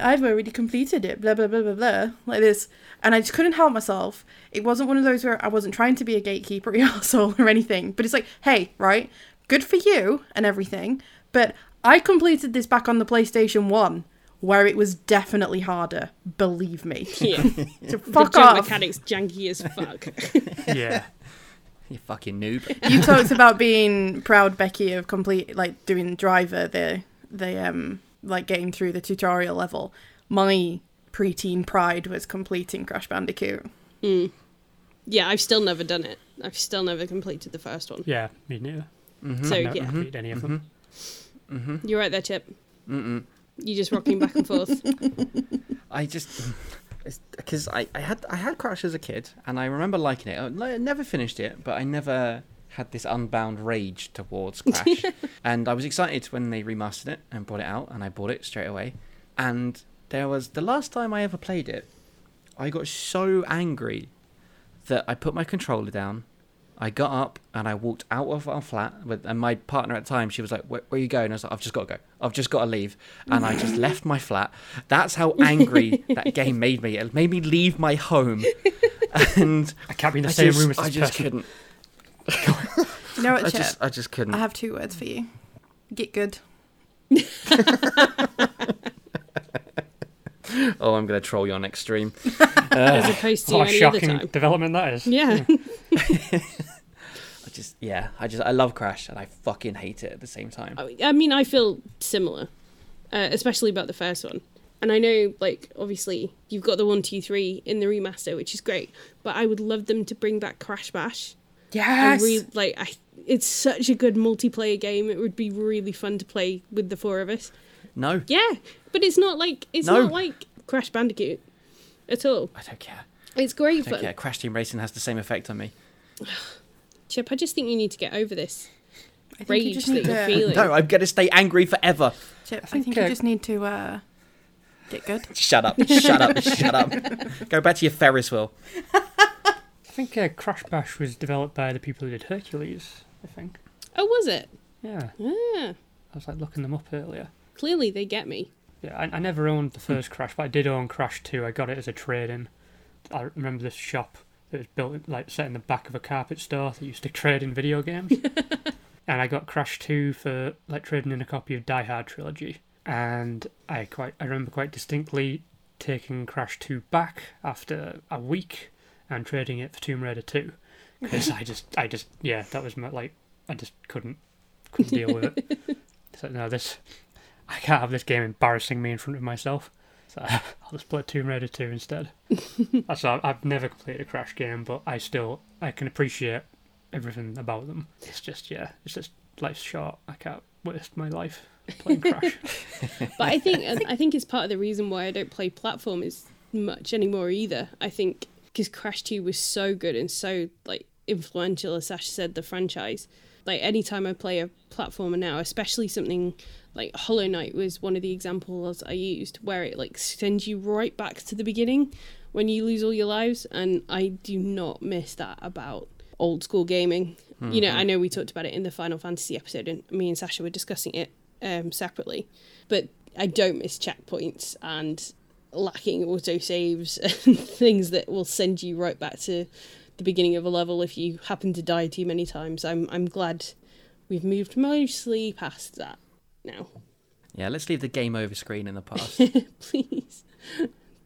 I've already completed it, blah, blah, blah, blah, blah, like this. And I just couldn't help myself. It wasn't one of those where I wasn't trying to be a gatekeeper asshole or anything. But it's like, hey, right, good for you and everything. But I completed this back on the PlayStation 1, where it was definitely harder, believe me. Yeah. So the fuck jump off. mechanics janky as fuck. Yeah. You fucking noob. you talked about being proud, Becky, of complete like doing driver the the um like getting through the tutorial level. My preteen pride was completing Crash Bandicoot. Mm. Yeah, I've still never done it. I've still never completed the first one. Yeah, me neither. Mm-hmm. So I've never yeah, any of them. Mm-hmm. you're right there, Chip. Mm-mm. You're just rocking back and forth. I just because I, I had I had Crash as a kid and I remember liking it. I never finished it, but I never had this unbound rage towards Crash. and I was excited when they remastered it and brought it out, and I bought it straight away. And there was the last time I ever played it, I got so angry that I put my controller down. I got up and I walked out of our flat, with, and my partner at the time, she was like, "Where, where are you going?" I was like, "I've just got to go. I've just got to leave," and I just left my flat. That's how angry that game made me. It made me leave my home, and I can't be in the I same just, room as I this just person. couldn't. You know what, I Chip? just, I just couldn't. I have two words for you. Get good. Oh, I'm gonna troll you on next stream. as opposed to What a any other shocking time. development that is. Yeah. I just, yeah, I just, I love Crash, and I fucking hate it at the same time. I I mean, I feel similar, uh, especially about the first one. And I know, like, obviously, you've got the one, two, three in the remaster, which is great. But I would love them to bring back Crash Bash. I Yes. really like. I, it's such a good multiplayer game. It would be really fun to play with the four of us. No, Yeah, but it's not like it's No. not like Crash Bandicoot at all. I don't care. It's great I don't fun. care. Crash Team Racing has the same effect on me. Chip, I just think you need to get over this I think you rage just that need you're to. feeling. No, I'm gonna stay angry forever. Chip, I think, think uh, you just need to uh, get good. Shut up! Shut up! Shut up! Go back to your Ferris wheel. I think uh, Crash Bash was developed by the people who did Hercules. I think. Oh, was it? Yeah, Yeah. I was like looking them up earlier. Clearly they get me. Yeah, I, I never owned the first Crash, but I did own Crash 2. I got it as a trade-in. I remember this shop that was built, like, set in the back of a carpet store that used to trade in video games. and I got Crash 2 for, like, trading in a copy of Die Hard Trilogy. And I quite, I remember quite distinctly taking Crash 2 back after a week and trading it for Tomb Raider 2. Because I just, I just, yeah, that was my, like, I just couldn't, couldn't deal with it. So, no, this, I can't have this game embarrassing me in front of myself. So I'll just play Tomb Raider 2 instead. That's I've never completed a Crash game, but I still I can appreciate everything about them. It's just yeah, it's just life's short. I can't waste my life playing Crash. But I think I think it's part of the reason why I don't play platformers much anymore either. I think because Crash Two was so good and so like influential as Sasha said the franchise. Like anytime I play a platformer now, especially something like Hollow Knight was one of the examples I used where it like sends you right back to the beginning when you lose all your lives and I do not miss that about old school gaming. You know, I know we talked about it in the Final Fantasy episode and me and Sasha were discussing it um, separately, but I don't miss checkpoints and lacking autosaves and things that will send you right back to the beginning of a level if you happen to die too many times. I'm I'm glad we've moved mostly past that now. Yeah, let's leave the game over screen in the past. Please.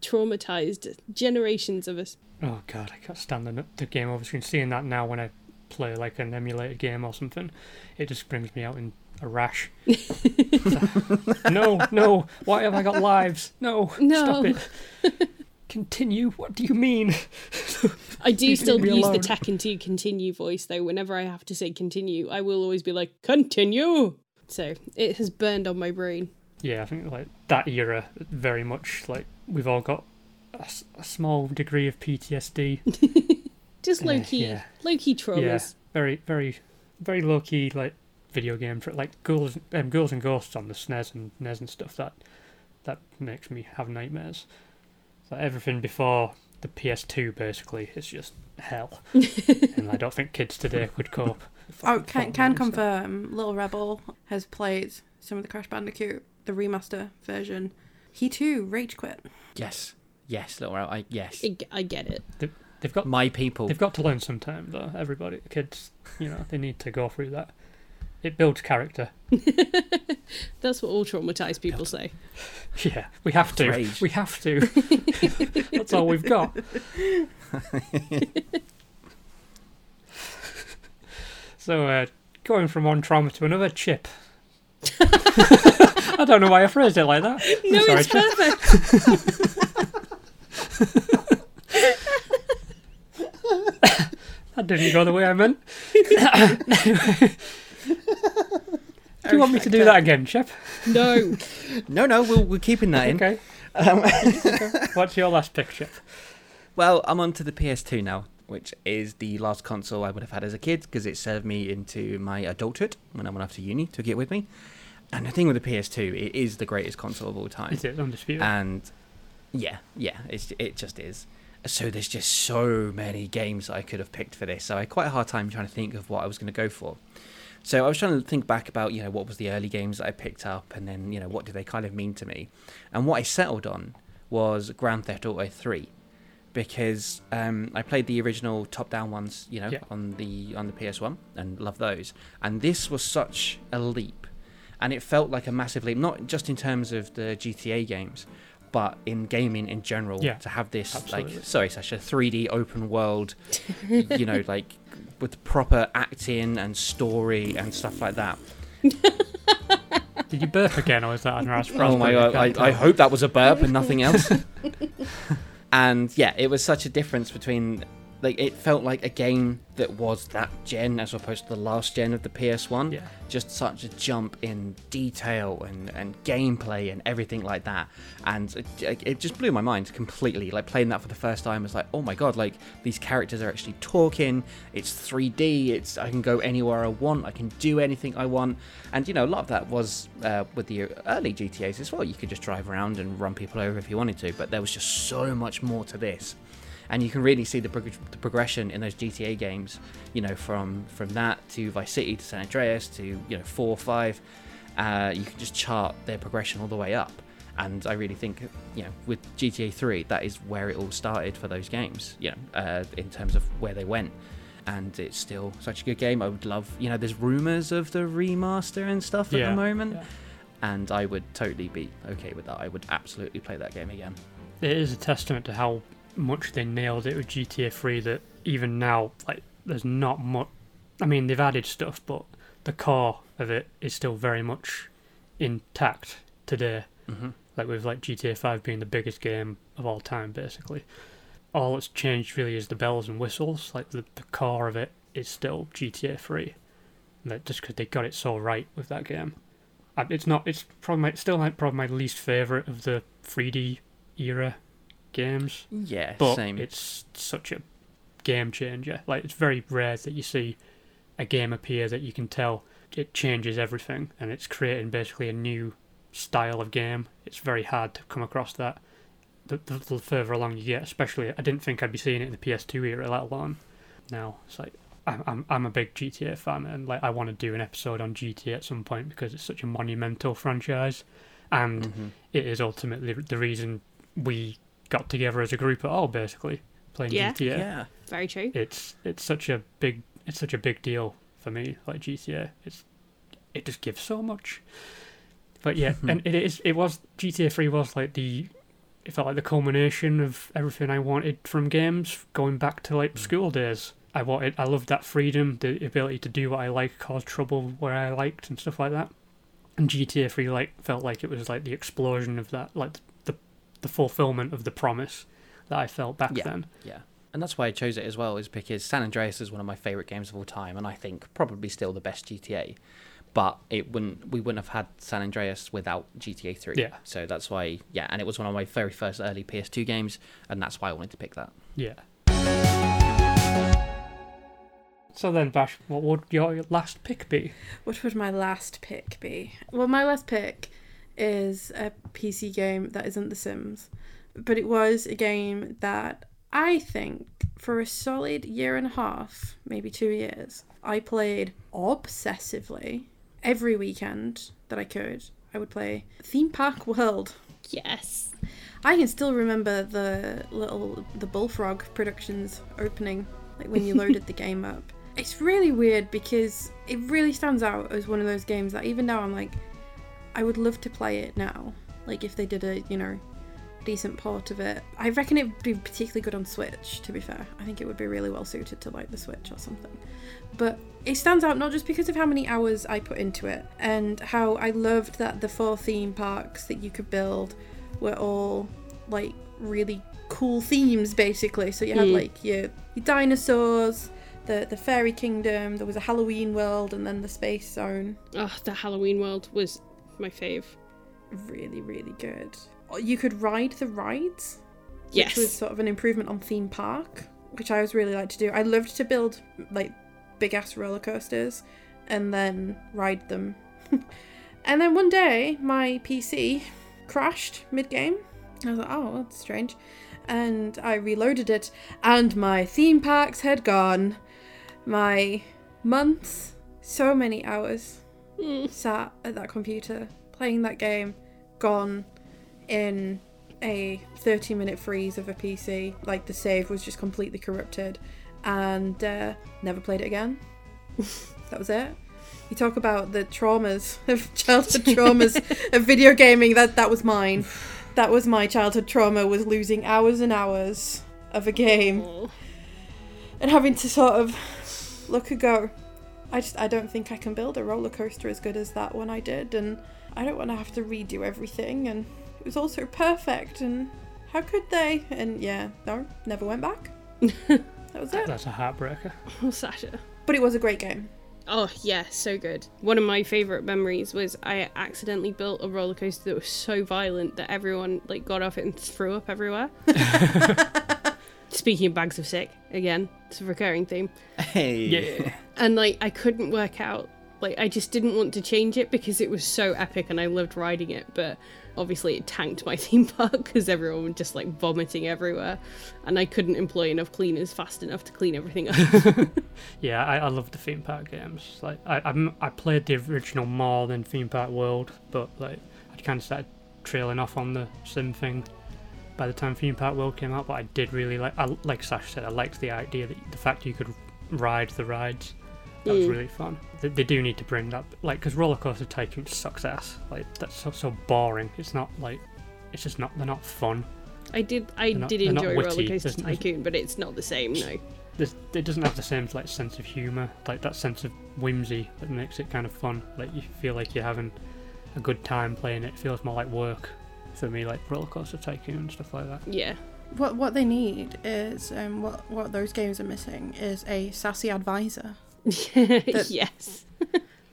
Traumatized generations of us. Oh god, I can't stand the, the game over screen. Seeing that now when I play like an emulated game or something, it just brings me out in a rash. no, no, why have I got lives? No, No. stop it. Continue. What do you mean? I do still me use the alone. Tekken 2 continue voice though. Whenever I have to say continue, I will always be like, continue! So it has burned on my brain. Yeah, I think like that era very much like we've all got a, s- a small degree of PTSD. Just Uh, low key, yeah. low key traumas. Very, very, very low key like video game for like ghouls, um, ghouls and ghosts on the SNES and NES and stuff. That that makes me have nightmares. So everything before the PS2 basically is just hell, and I don't think kids today could cope. Oh, can can so- confirm. Little Rebel has played some of the Crash Bandicoot, the remaster version. He too rage quit. yes, yes, little I yes. I, I get it. They've got My people. they've got to learn sometime though. Everybody, kids, you know, they need to go through that. It builds character. That's what all traumatized people say. Yeah, we have to. Rage. We have to. That's all we've got. so, uh, going from one trauma to another, Chip. I don't know why I phrased it like that. I'm No, sorry, it's Chip. perfect. That didn't go the way I meant. do you want me to do that again, Chip? No. no, no, we'll, we're keeping that in. Okay. Um, What's your last pick, Chip? Well, I'm on to the PS2 now, which is the last console I would have had as a kid because it served me into my adulthood when I went off to uni, took it with me. And the thing with the PS2, it is the greatest console of all time. Is it undisputed? And yeah, yeah, it's, it just is. So there's just so many games I could have picked for this. So I had quite a hard time trying to think of what I was going to go for. So I was trying to think back about, you know, what was the early games that I picked up and then, you know, what did they kind of mean to me? And what I settled on was Grand Theft Auto 3 because um, I played the original top-down ones, you know, Yeah. on the on the PS1 and love those. And this was such a leap, and it felt like a massive leap, not just in terms of the GTA games, but in gaming in general. Yeah, to have this absolutely. like, sorry, Sasha, 3D open world, you know, like with proper acting and story and stuff like that. Did you burp again, or is that raspberry? Oh my god! I, I hope that was a burp and nothing else. and yeah, it was such a difference between like it felt like a game that was that gen as opposed to the last gen of the PS1. Yeah. Just such a jump in detail and, and gameplay and everything like that. And it, it just blew my mind completely. Like playing that for the first time was like, oh my god! Like these characters are actually talking. It's 3D. It's I can go anywhere I want. I can do anything I want. And you know, a lot of that was uh, with the early GTA's as well. You could just drive around and run people over if you wanted to. But there was just so much more to this and you can really see the, prog- the progression in those GTA games. You know, from from that to Vice City to San Andreas to you know four, five. Uh, you can just chart their progression all the way up. And I really think, you know, with GTA 3, that is where it all started for those games. You know, uh, in terms of where they went. And it's still such a good game. I would love, you know, there's rumors of the remaster and stuff at the moment, yeah. and I would totally be okay with that. I would absolutely play that game again. It is a testament to how much they nailed it with GTA 3 that even now, like, there's not much. I mean, they've added stuff, but the core of it is still very much intact today. hmm Like, with like GTA 5 being the biggest game of all time, basically. All that's changed really is the bells and whistles. Like, the, the core of it is still GTA 3. Like, just because they got it so right with that game. It's not. It's probably my, still like probably my least favorite of the 3D era games Yeah, but same. it's such a game changer. Like it's very rare that you see a game appear that you can tell it changes everything and it's creating basically a new style of game. It's very hard to come across that. The, the, the further along you get, especially, I didn't think I'd be seeing it in the PS2 era, let alone now. It's like I'm I'm I'm a big GTA fan and like I want to do an episode on GTA at some point because it's such a monumental franchise, and Mm-hmm. it is ultimately the reason we got together as a group at all, basically playing Yeah. GTA. Yeah. Very true. It's it's such a big it's such a big deal for me. Like GTA, it's it just gives so much. But yeah, and it is it was GTA Three was like the it felt like the culmination of everything I wanted from games, going back to like mm. school days. I wanted I loved that freedom, the ability to do what I like, cause trouble where I liked and stuff like that. And GTA Three like felt like it was like the explosion of that, like the the fulfillment of the promise that I felt back Yeah. then. Yeah. And that's why I chose it as well, is because San Andreas is one of my favourite games of all time, and I think probably still the best GTA. But it wouldn't we wouldn't have had San Andreas without GTA three. Yeah. So that's why yeah, and it was one of my very first early PS2 games, and that's why I wanted to pick that. Yeah. So then, Bash, what would your last pick be? What would my last pick be? Well, my last pick is a PC game that isn't The Sims, but it was a game that I think for a solid year and a half, maybe two years, I played obsessively every weekend that I could. I would play Theme Park World. Yes. I can still remember the little the Bullfrog Productions opening, like when you loaded the game up. It's really weird because it really stands out as one of those games that even now I'm like, I would love to play it now. Like if they did a you know decent port of it. I reckon it would be particularly good on Switch. To be fair, I think it would be really well suited to like the Switch or something. But it stands out not just because of how many hours I put into it and how I loved that the four theme parks that you could build were all like really cool themes basically. So you had Mm. like your, your dinosaurs, the the fairy kingdom, there was a Halloween world and then the space zone. Oh, the Halloween world was my fave. Really, really good. Oh, you could ride the rides, Yes. which was sort of an improvement on theme park, which I always really like to do. I loved to build like big ass roller coasters and then ride them. and then one day my PC crashed mid game. I was like, oh, that's strange. And I reloaded it, and my theme parks had gone. My months, so many hours Mm. sat at that computer playing that game, gone in a 30 minute freeze of a PC. Like the save was just completely corrupted and uh, never played it again. that was it. You talk about the traumas of childhood traumas of video gaming. That that was mine. That was my childhood trauma was losing hours and hours of a game Oh. and having to sort of look and go. I just I don't think I can build a roller coaster as good as that one I did, and I don't want to have to redo everything. And it was also perfect, and how could they? And yeah, no, never went back. that was it. That's a heartbreaker. Oh, Sasha. But it was a great game. Oh yeah, so good. One of my favorite memories was I accidentally built a roller coaster that was so violent that everyone like got off it and threw up everywhere. Speaking of bags of sick, again, it's a recurring theme. Hey. Yeah. And like I couldn't work out like I just didn't want to change it because it was so epic and I loved riding it, but obviously it tanked my theme park because everyone was just like vomiting everywhere and I couldn't employ enough cleaners fast enough to clean everything up. Yeah, I, I love the theme park games. Like I I'm, I played the original more than Theme Park World, but like I kind of started trailing off on the sim thing by the time Theme Park World came out. But I did really like, I, like Sash said, I liked the idea that the fact you could ride the rides. That was Mm. really fun. They, they do need to bring that, like, because Roller Coaster Tycoon sucks ass. Like that's so so boring. It's not like, it's just not. They're not fun. I did I not- did enjoy. Roller Coaster Tycoon, but it's not the same, no. It doesn't have the same like sense of humor, like that sense of whimsy that makes it kind of fun. Like you feel like you're having a good time playing it. It feels more like work for me, like Roller Coaster Tycoon and stuff like that. Yeah. What what they need is um what what those games are missing is a sassy advisor. yes.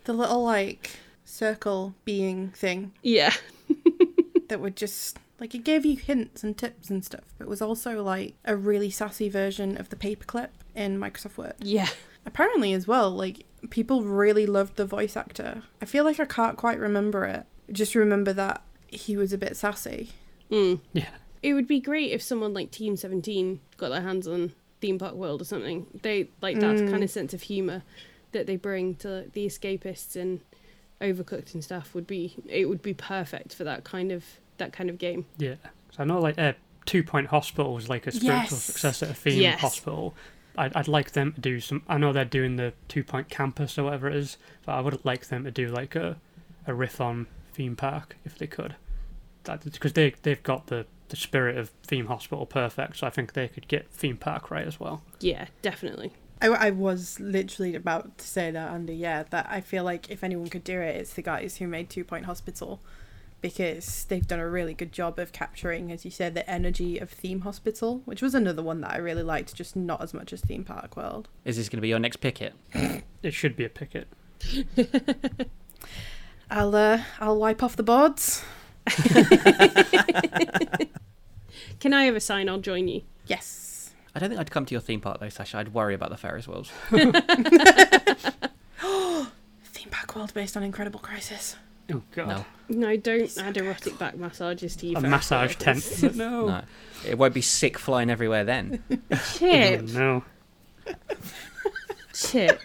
The little like circle being thing Yeah. that would just like it gave you hints and tips and stuff, but was also like a really sassy version of the paperclip in Microsoft Word. Yeah. Apparently, as well, like people really loved the voice actor. I feel like I can't quite remember it. Just remember that he was a bit sassy. Mm. Yeah. It would be great if someone like Team 17 got their hands on Theme Park World or something. They like that Mm. kind of sense of humor that they bring to the escapists and Overcooked and stuff would be it would be perfect for that kind of that kind of game. Yeah. So I know like uh, Two Point Hospital was like a spiritual Yes. successor to Theme Yes. Hospital. I'd, I'd like them to do some. I know they're doing the Two Point Campus or whatever it is, but I would like them to do like a, a riff on Theme Park if they could. Because they they've got the the spirit of Theme Hospital perfect, so I think they could get Theme Park right as well. Yeah, definitely. I, I was literally about to say that, Andy. Yeah, that I feel like if anyone could do it, it's the guys who made Two Point Hospital, because they've done a really good job of capturing, as you said, the energy of Theme Hospital, which was another one that I really liked, just not as much as Theme Park World. Is this going to be your next picket? It should be a picket. I'll uh, I'll wipe off the boards. Can I have a sign? I'll join you. Yes. I don't think I'd come to your theme park though, Sasha. I'd worry about the Ferris wheels. Theme Park World based on Incredible Crisis. Oh god. No, No, don't add erotic back massages to you. A massage tent. No. no, it won't be sick flying everywhere then. Chip, Oh, no. chip.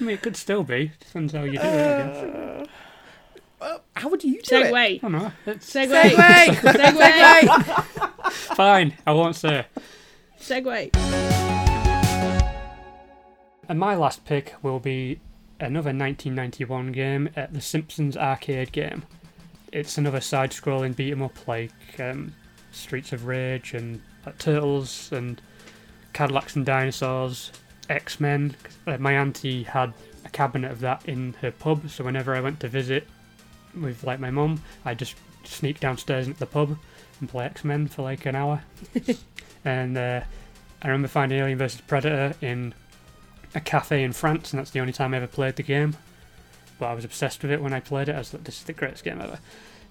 I mean, it could still be. Depends how you do it, I guess. Uh, well, how would you do it? Segway. I don't know. It's Segue. Segway. Segway. fine. I won't say. Segway. And my last pick will be another 1991 game, uh, the Simpsons arcade game. It's another side-scrolling beat 'em up like um, Streets of Rage and like, Turtles and Cadillacs and Dinosaurs, X Men. Uh, my auntie had a cabinet of that in her pub, so whenever I went to visit with like my mum, I just sneak downstairs into the pub and play X Men for like an hour. and uh, I remember finding Alien vs Predator in a cafe in France, and that's the only time I ever played the game. But I was obsessed with it when I played it. I was like, this is the greatest game ever.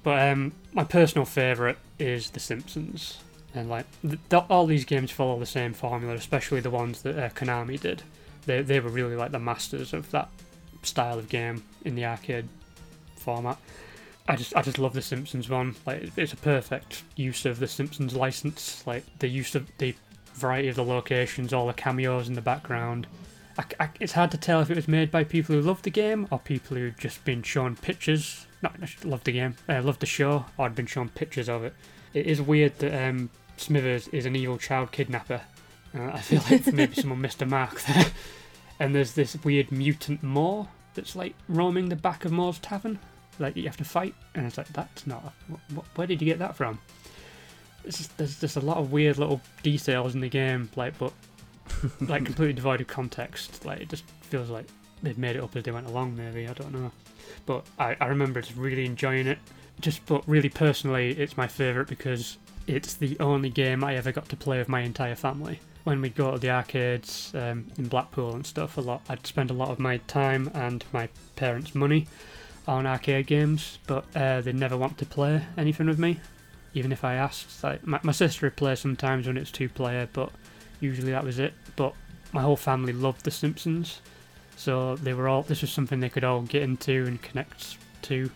But um, my personal favourite is The Simpsons. And like th- th- all these games follow the same formula, especially the ones that uh, Konami did. They they were really like the masters of that style of game in the arcade format. I just I just love the Simpsons one. Like it's a perfect use of the Simpsons license. Like the use of the variety of the locations, all the cameos in the background. I, I- it's hard to tell if it was made by people who love the game or people who've just been shown pictures. Not love the game, uh, love the show, or had been shown pictures of it. It is weird that um, Smithers is an evil child kidnapper. Uh, I feel like maybe someone missed a mark there. And there's this weird mutant Moe that's like roaming the back of Moe's tavern. Like you have to fight, and it's like that's not. Wh- where did you get that from? It's just, there's just a lot of weird little details in the game, like but like completely devoid of context. Like it just feels like they've made it up as they went along. Maybe I don't know, but I, I remember just really enjoying it. Just but really personally, it's my favourite because it's the only game I ever got to play with my entire family. When we'd go to the arcades um, in Blackpool and stuff, a lot I'd spend a lot of my time and my parents' money on arcade games, but uh, they'd never want to play anything with me, even if I asked. Like my, my sister would play sometimes when it's two player, but usually that was it. But my whole family loved The Simpsons, so they were all. This was something they could all get into and connect to,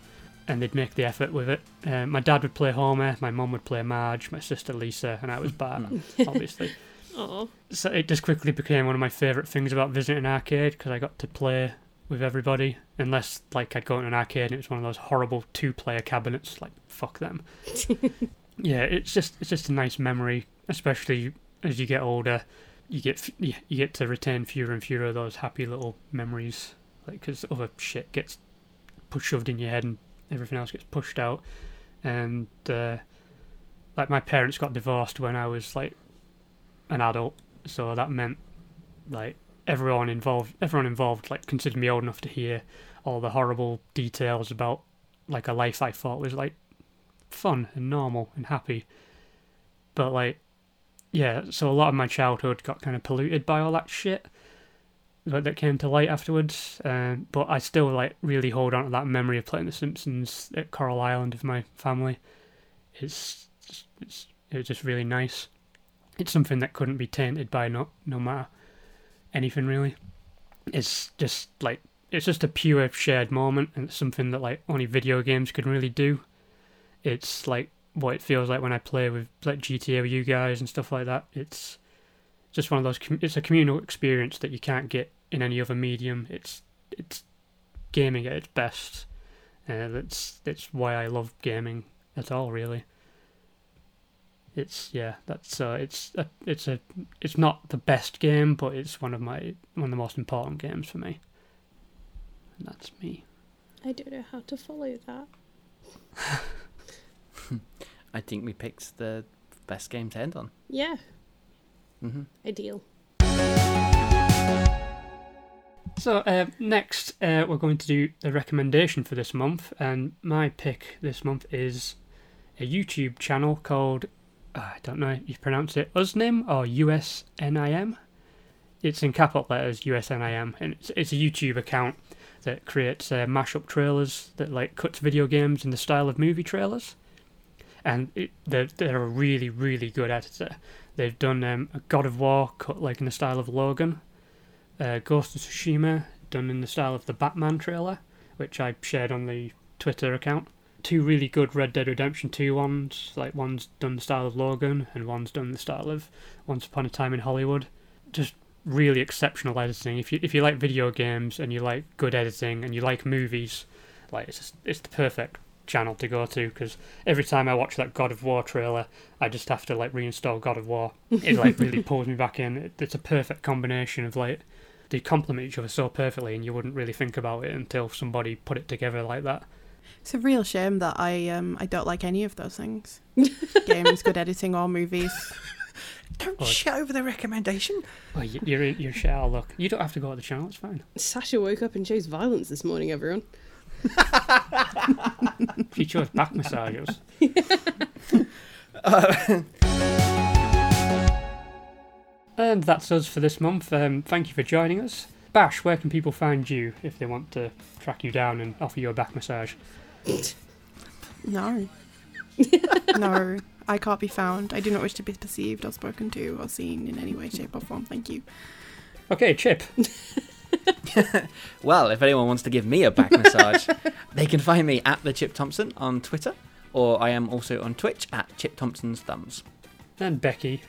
and they'd make the effort with it. Uh, my dad would play Homer, my mum would play Marge, my sister Lisa, and I was Bart, obviously. Oh, So it just quickly became one of my favourite things about visiting an arcade because I got to play with everybody. Unless like I'd go to an arcade and it was one of those horrible two-player cabinets, like fuck them. yeah, it's just it's just a nice memory, especially as you get older. You get you you get to retain fewer and fewer of those happy little memories, like because other shit gets pushed shoved in your head and everything else gets pushed out. And uh, like my parents got divorced when I was like an adult, so that meant like everyone involved, everyone involved, like considered me old enough to hear all the horrible details about like a life I thought was like fun and normal and happy, but like yeah, so a lot of my childhood got kind of polluted by all that shit that, that came to light afterwards. Um, but I still like really hold on to that memory of playing The Simpsons at Coral Island with my family. It's it's it's just really nice. It's something that couldn't be tainted by no no matter anything really. It's just like it's just a pure shared moment, and it's something that like only video games can really do. It's like what it feels like when I play with like GTA with you guys and stuff like that. It's just one of those. com- It's a communal experience that you can't get in any other medium. It's it's gaming at its best. Uh, that's that's why I love gaming at all. Really. It's yeah. That's uh. It's a, it's a. It's not the best game, but it's one of my one of the most important games for me. And that's me. I don't know how to follow that. I think we picked the best game to end on. Yeah, hmm ideal. So uh, next, uh, we're going to do the recommendation for this month, and my pick this month is a YouTube channel called uh, I don't know if you pronounce it Usnim or USNIM. It's in capital letters USNIM, and it's, it's a YouTube account that creates uh, mashup trailers that like cuts video games in the style of movie trailers, and it, they're they're a really really good editor. They've done um, a God of War cut like in the style of Logan uh, Ghost of Tsushima, done in the style of the Batman trailer, which I shared on the Twitter account. Two really good Red Dead Redemption 2 ones, like one's done the style of Logan and one's done the style of Once Upon a Time in Hollywood. Just really exceptional editing. If you if you like video games and you like good editing and you like movies, like it's just, it's the perfect channel to go to because every time I watch that God of War trailer, I just have to like reinstall God of War. It like really pulls me back in. It, it's a perfect combination of like they complement each other so perfectly, and you wouldn't really think about it until somebody put it together like that. It's a real shame that I um I don't like any of those things. Games, good editing, or movies. Don't Well, shout over the recommendation. Well, you- you're in, you're shall look. You don't have to go to the channel. It's fine. Sasha woke up and chose violence this morning, everyone. She chose back massages. and that's us for this month. Um, thank you for joining us. Bash, where can people find you if they want to track you down and offer you a back massage? No. no, I can't be found. I do not wish to be perceived or spoken to or seen in any way, shape, or form. Thank you. Okay, Chip. Well, if anyone wants to give me a back massage, they can find me at the Chip Thompson on Twitter, or I am also on Twitch at Chip Thompson's Thumbs. And Becky.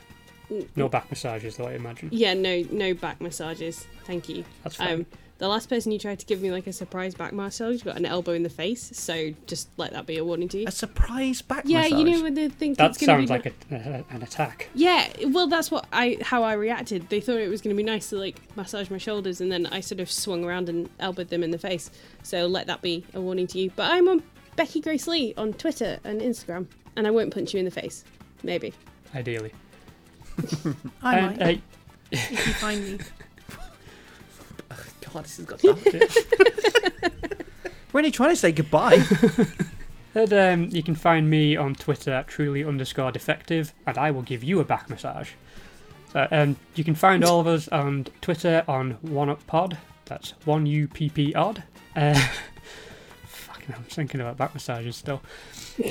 No back massages, though, I imagine. Yeah, no, no back massages. Thank you. That's fine. Um, the last person you tried to give me like a surprise back massage you got an elbow in the face, so just let that be a warning to you. A surprise back Yeah, massage. you know when they think that it's gonna sounds be like a, a, an attack. Yeah, well, that's what I how I reacted. They thought it was going to be nice to like massage my shoulders, and then I sort of swung around and elbowed them in the face. So let that be a warning to you. But I'm on Becky Grace Lee on Twitter and Instagram, and I won't punch you in the face. Maybe. Ideally. I and, might, uh, if you find me. God, this has got dark. We're only trying to say goodbye. And um, you can find me on Twitter at truly underscore defective, and I will give you a back massage. So, um, you can find all of us on Twitter on OneUpPod. That's one U P P odd. Uh, fucking, I'm thinking about back massages still.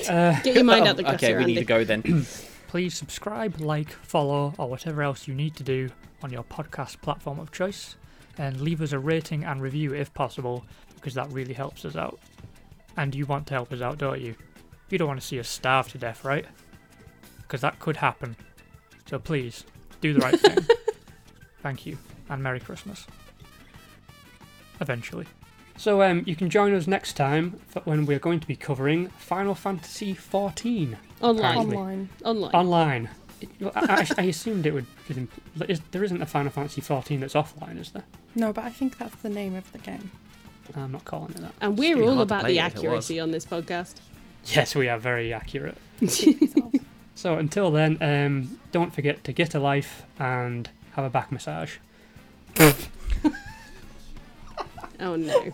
Uh, Get your mind out the gutter, okay, we need Andy. to go then. please subscribe, like, follow, or whatever else you need to do on your podcast platform of choice, and leave us a rating and review if possible, because that really helps us out. And you want to help us out, don't you? You don't want to see us starve to death, right? Because that could happen. So please, do the right thing. Thank you, and Merry Christmas. Eventually. So um, you can join us next time for when we're going to be covering Final Fantasy XIV Online. Apparently. Online. Online. online. It- well, I, I, I assumed it would. be there isn't a Final Fantasy XIV that's offline, is there? No, but I think that's the name of the game. I'm not calling it that. and we're all about the it if it was. accuracy on this podcast. Yes, we are very accurate. So until then, um, don't forget to get a life and have a back massage. Oh no.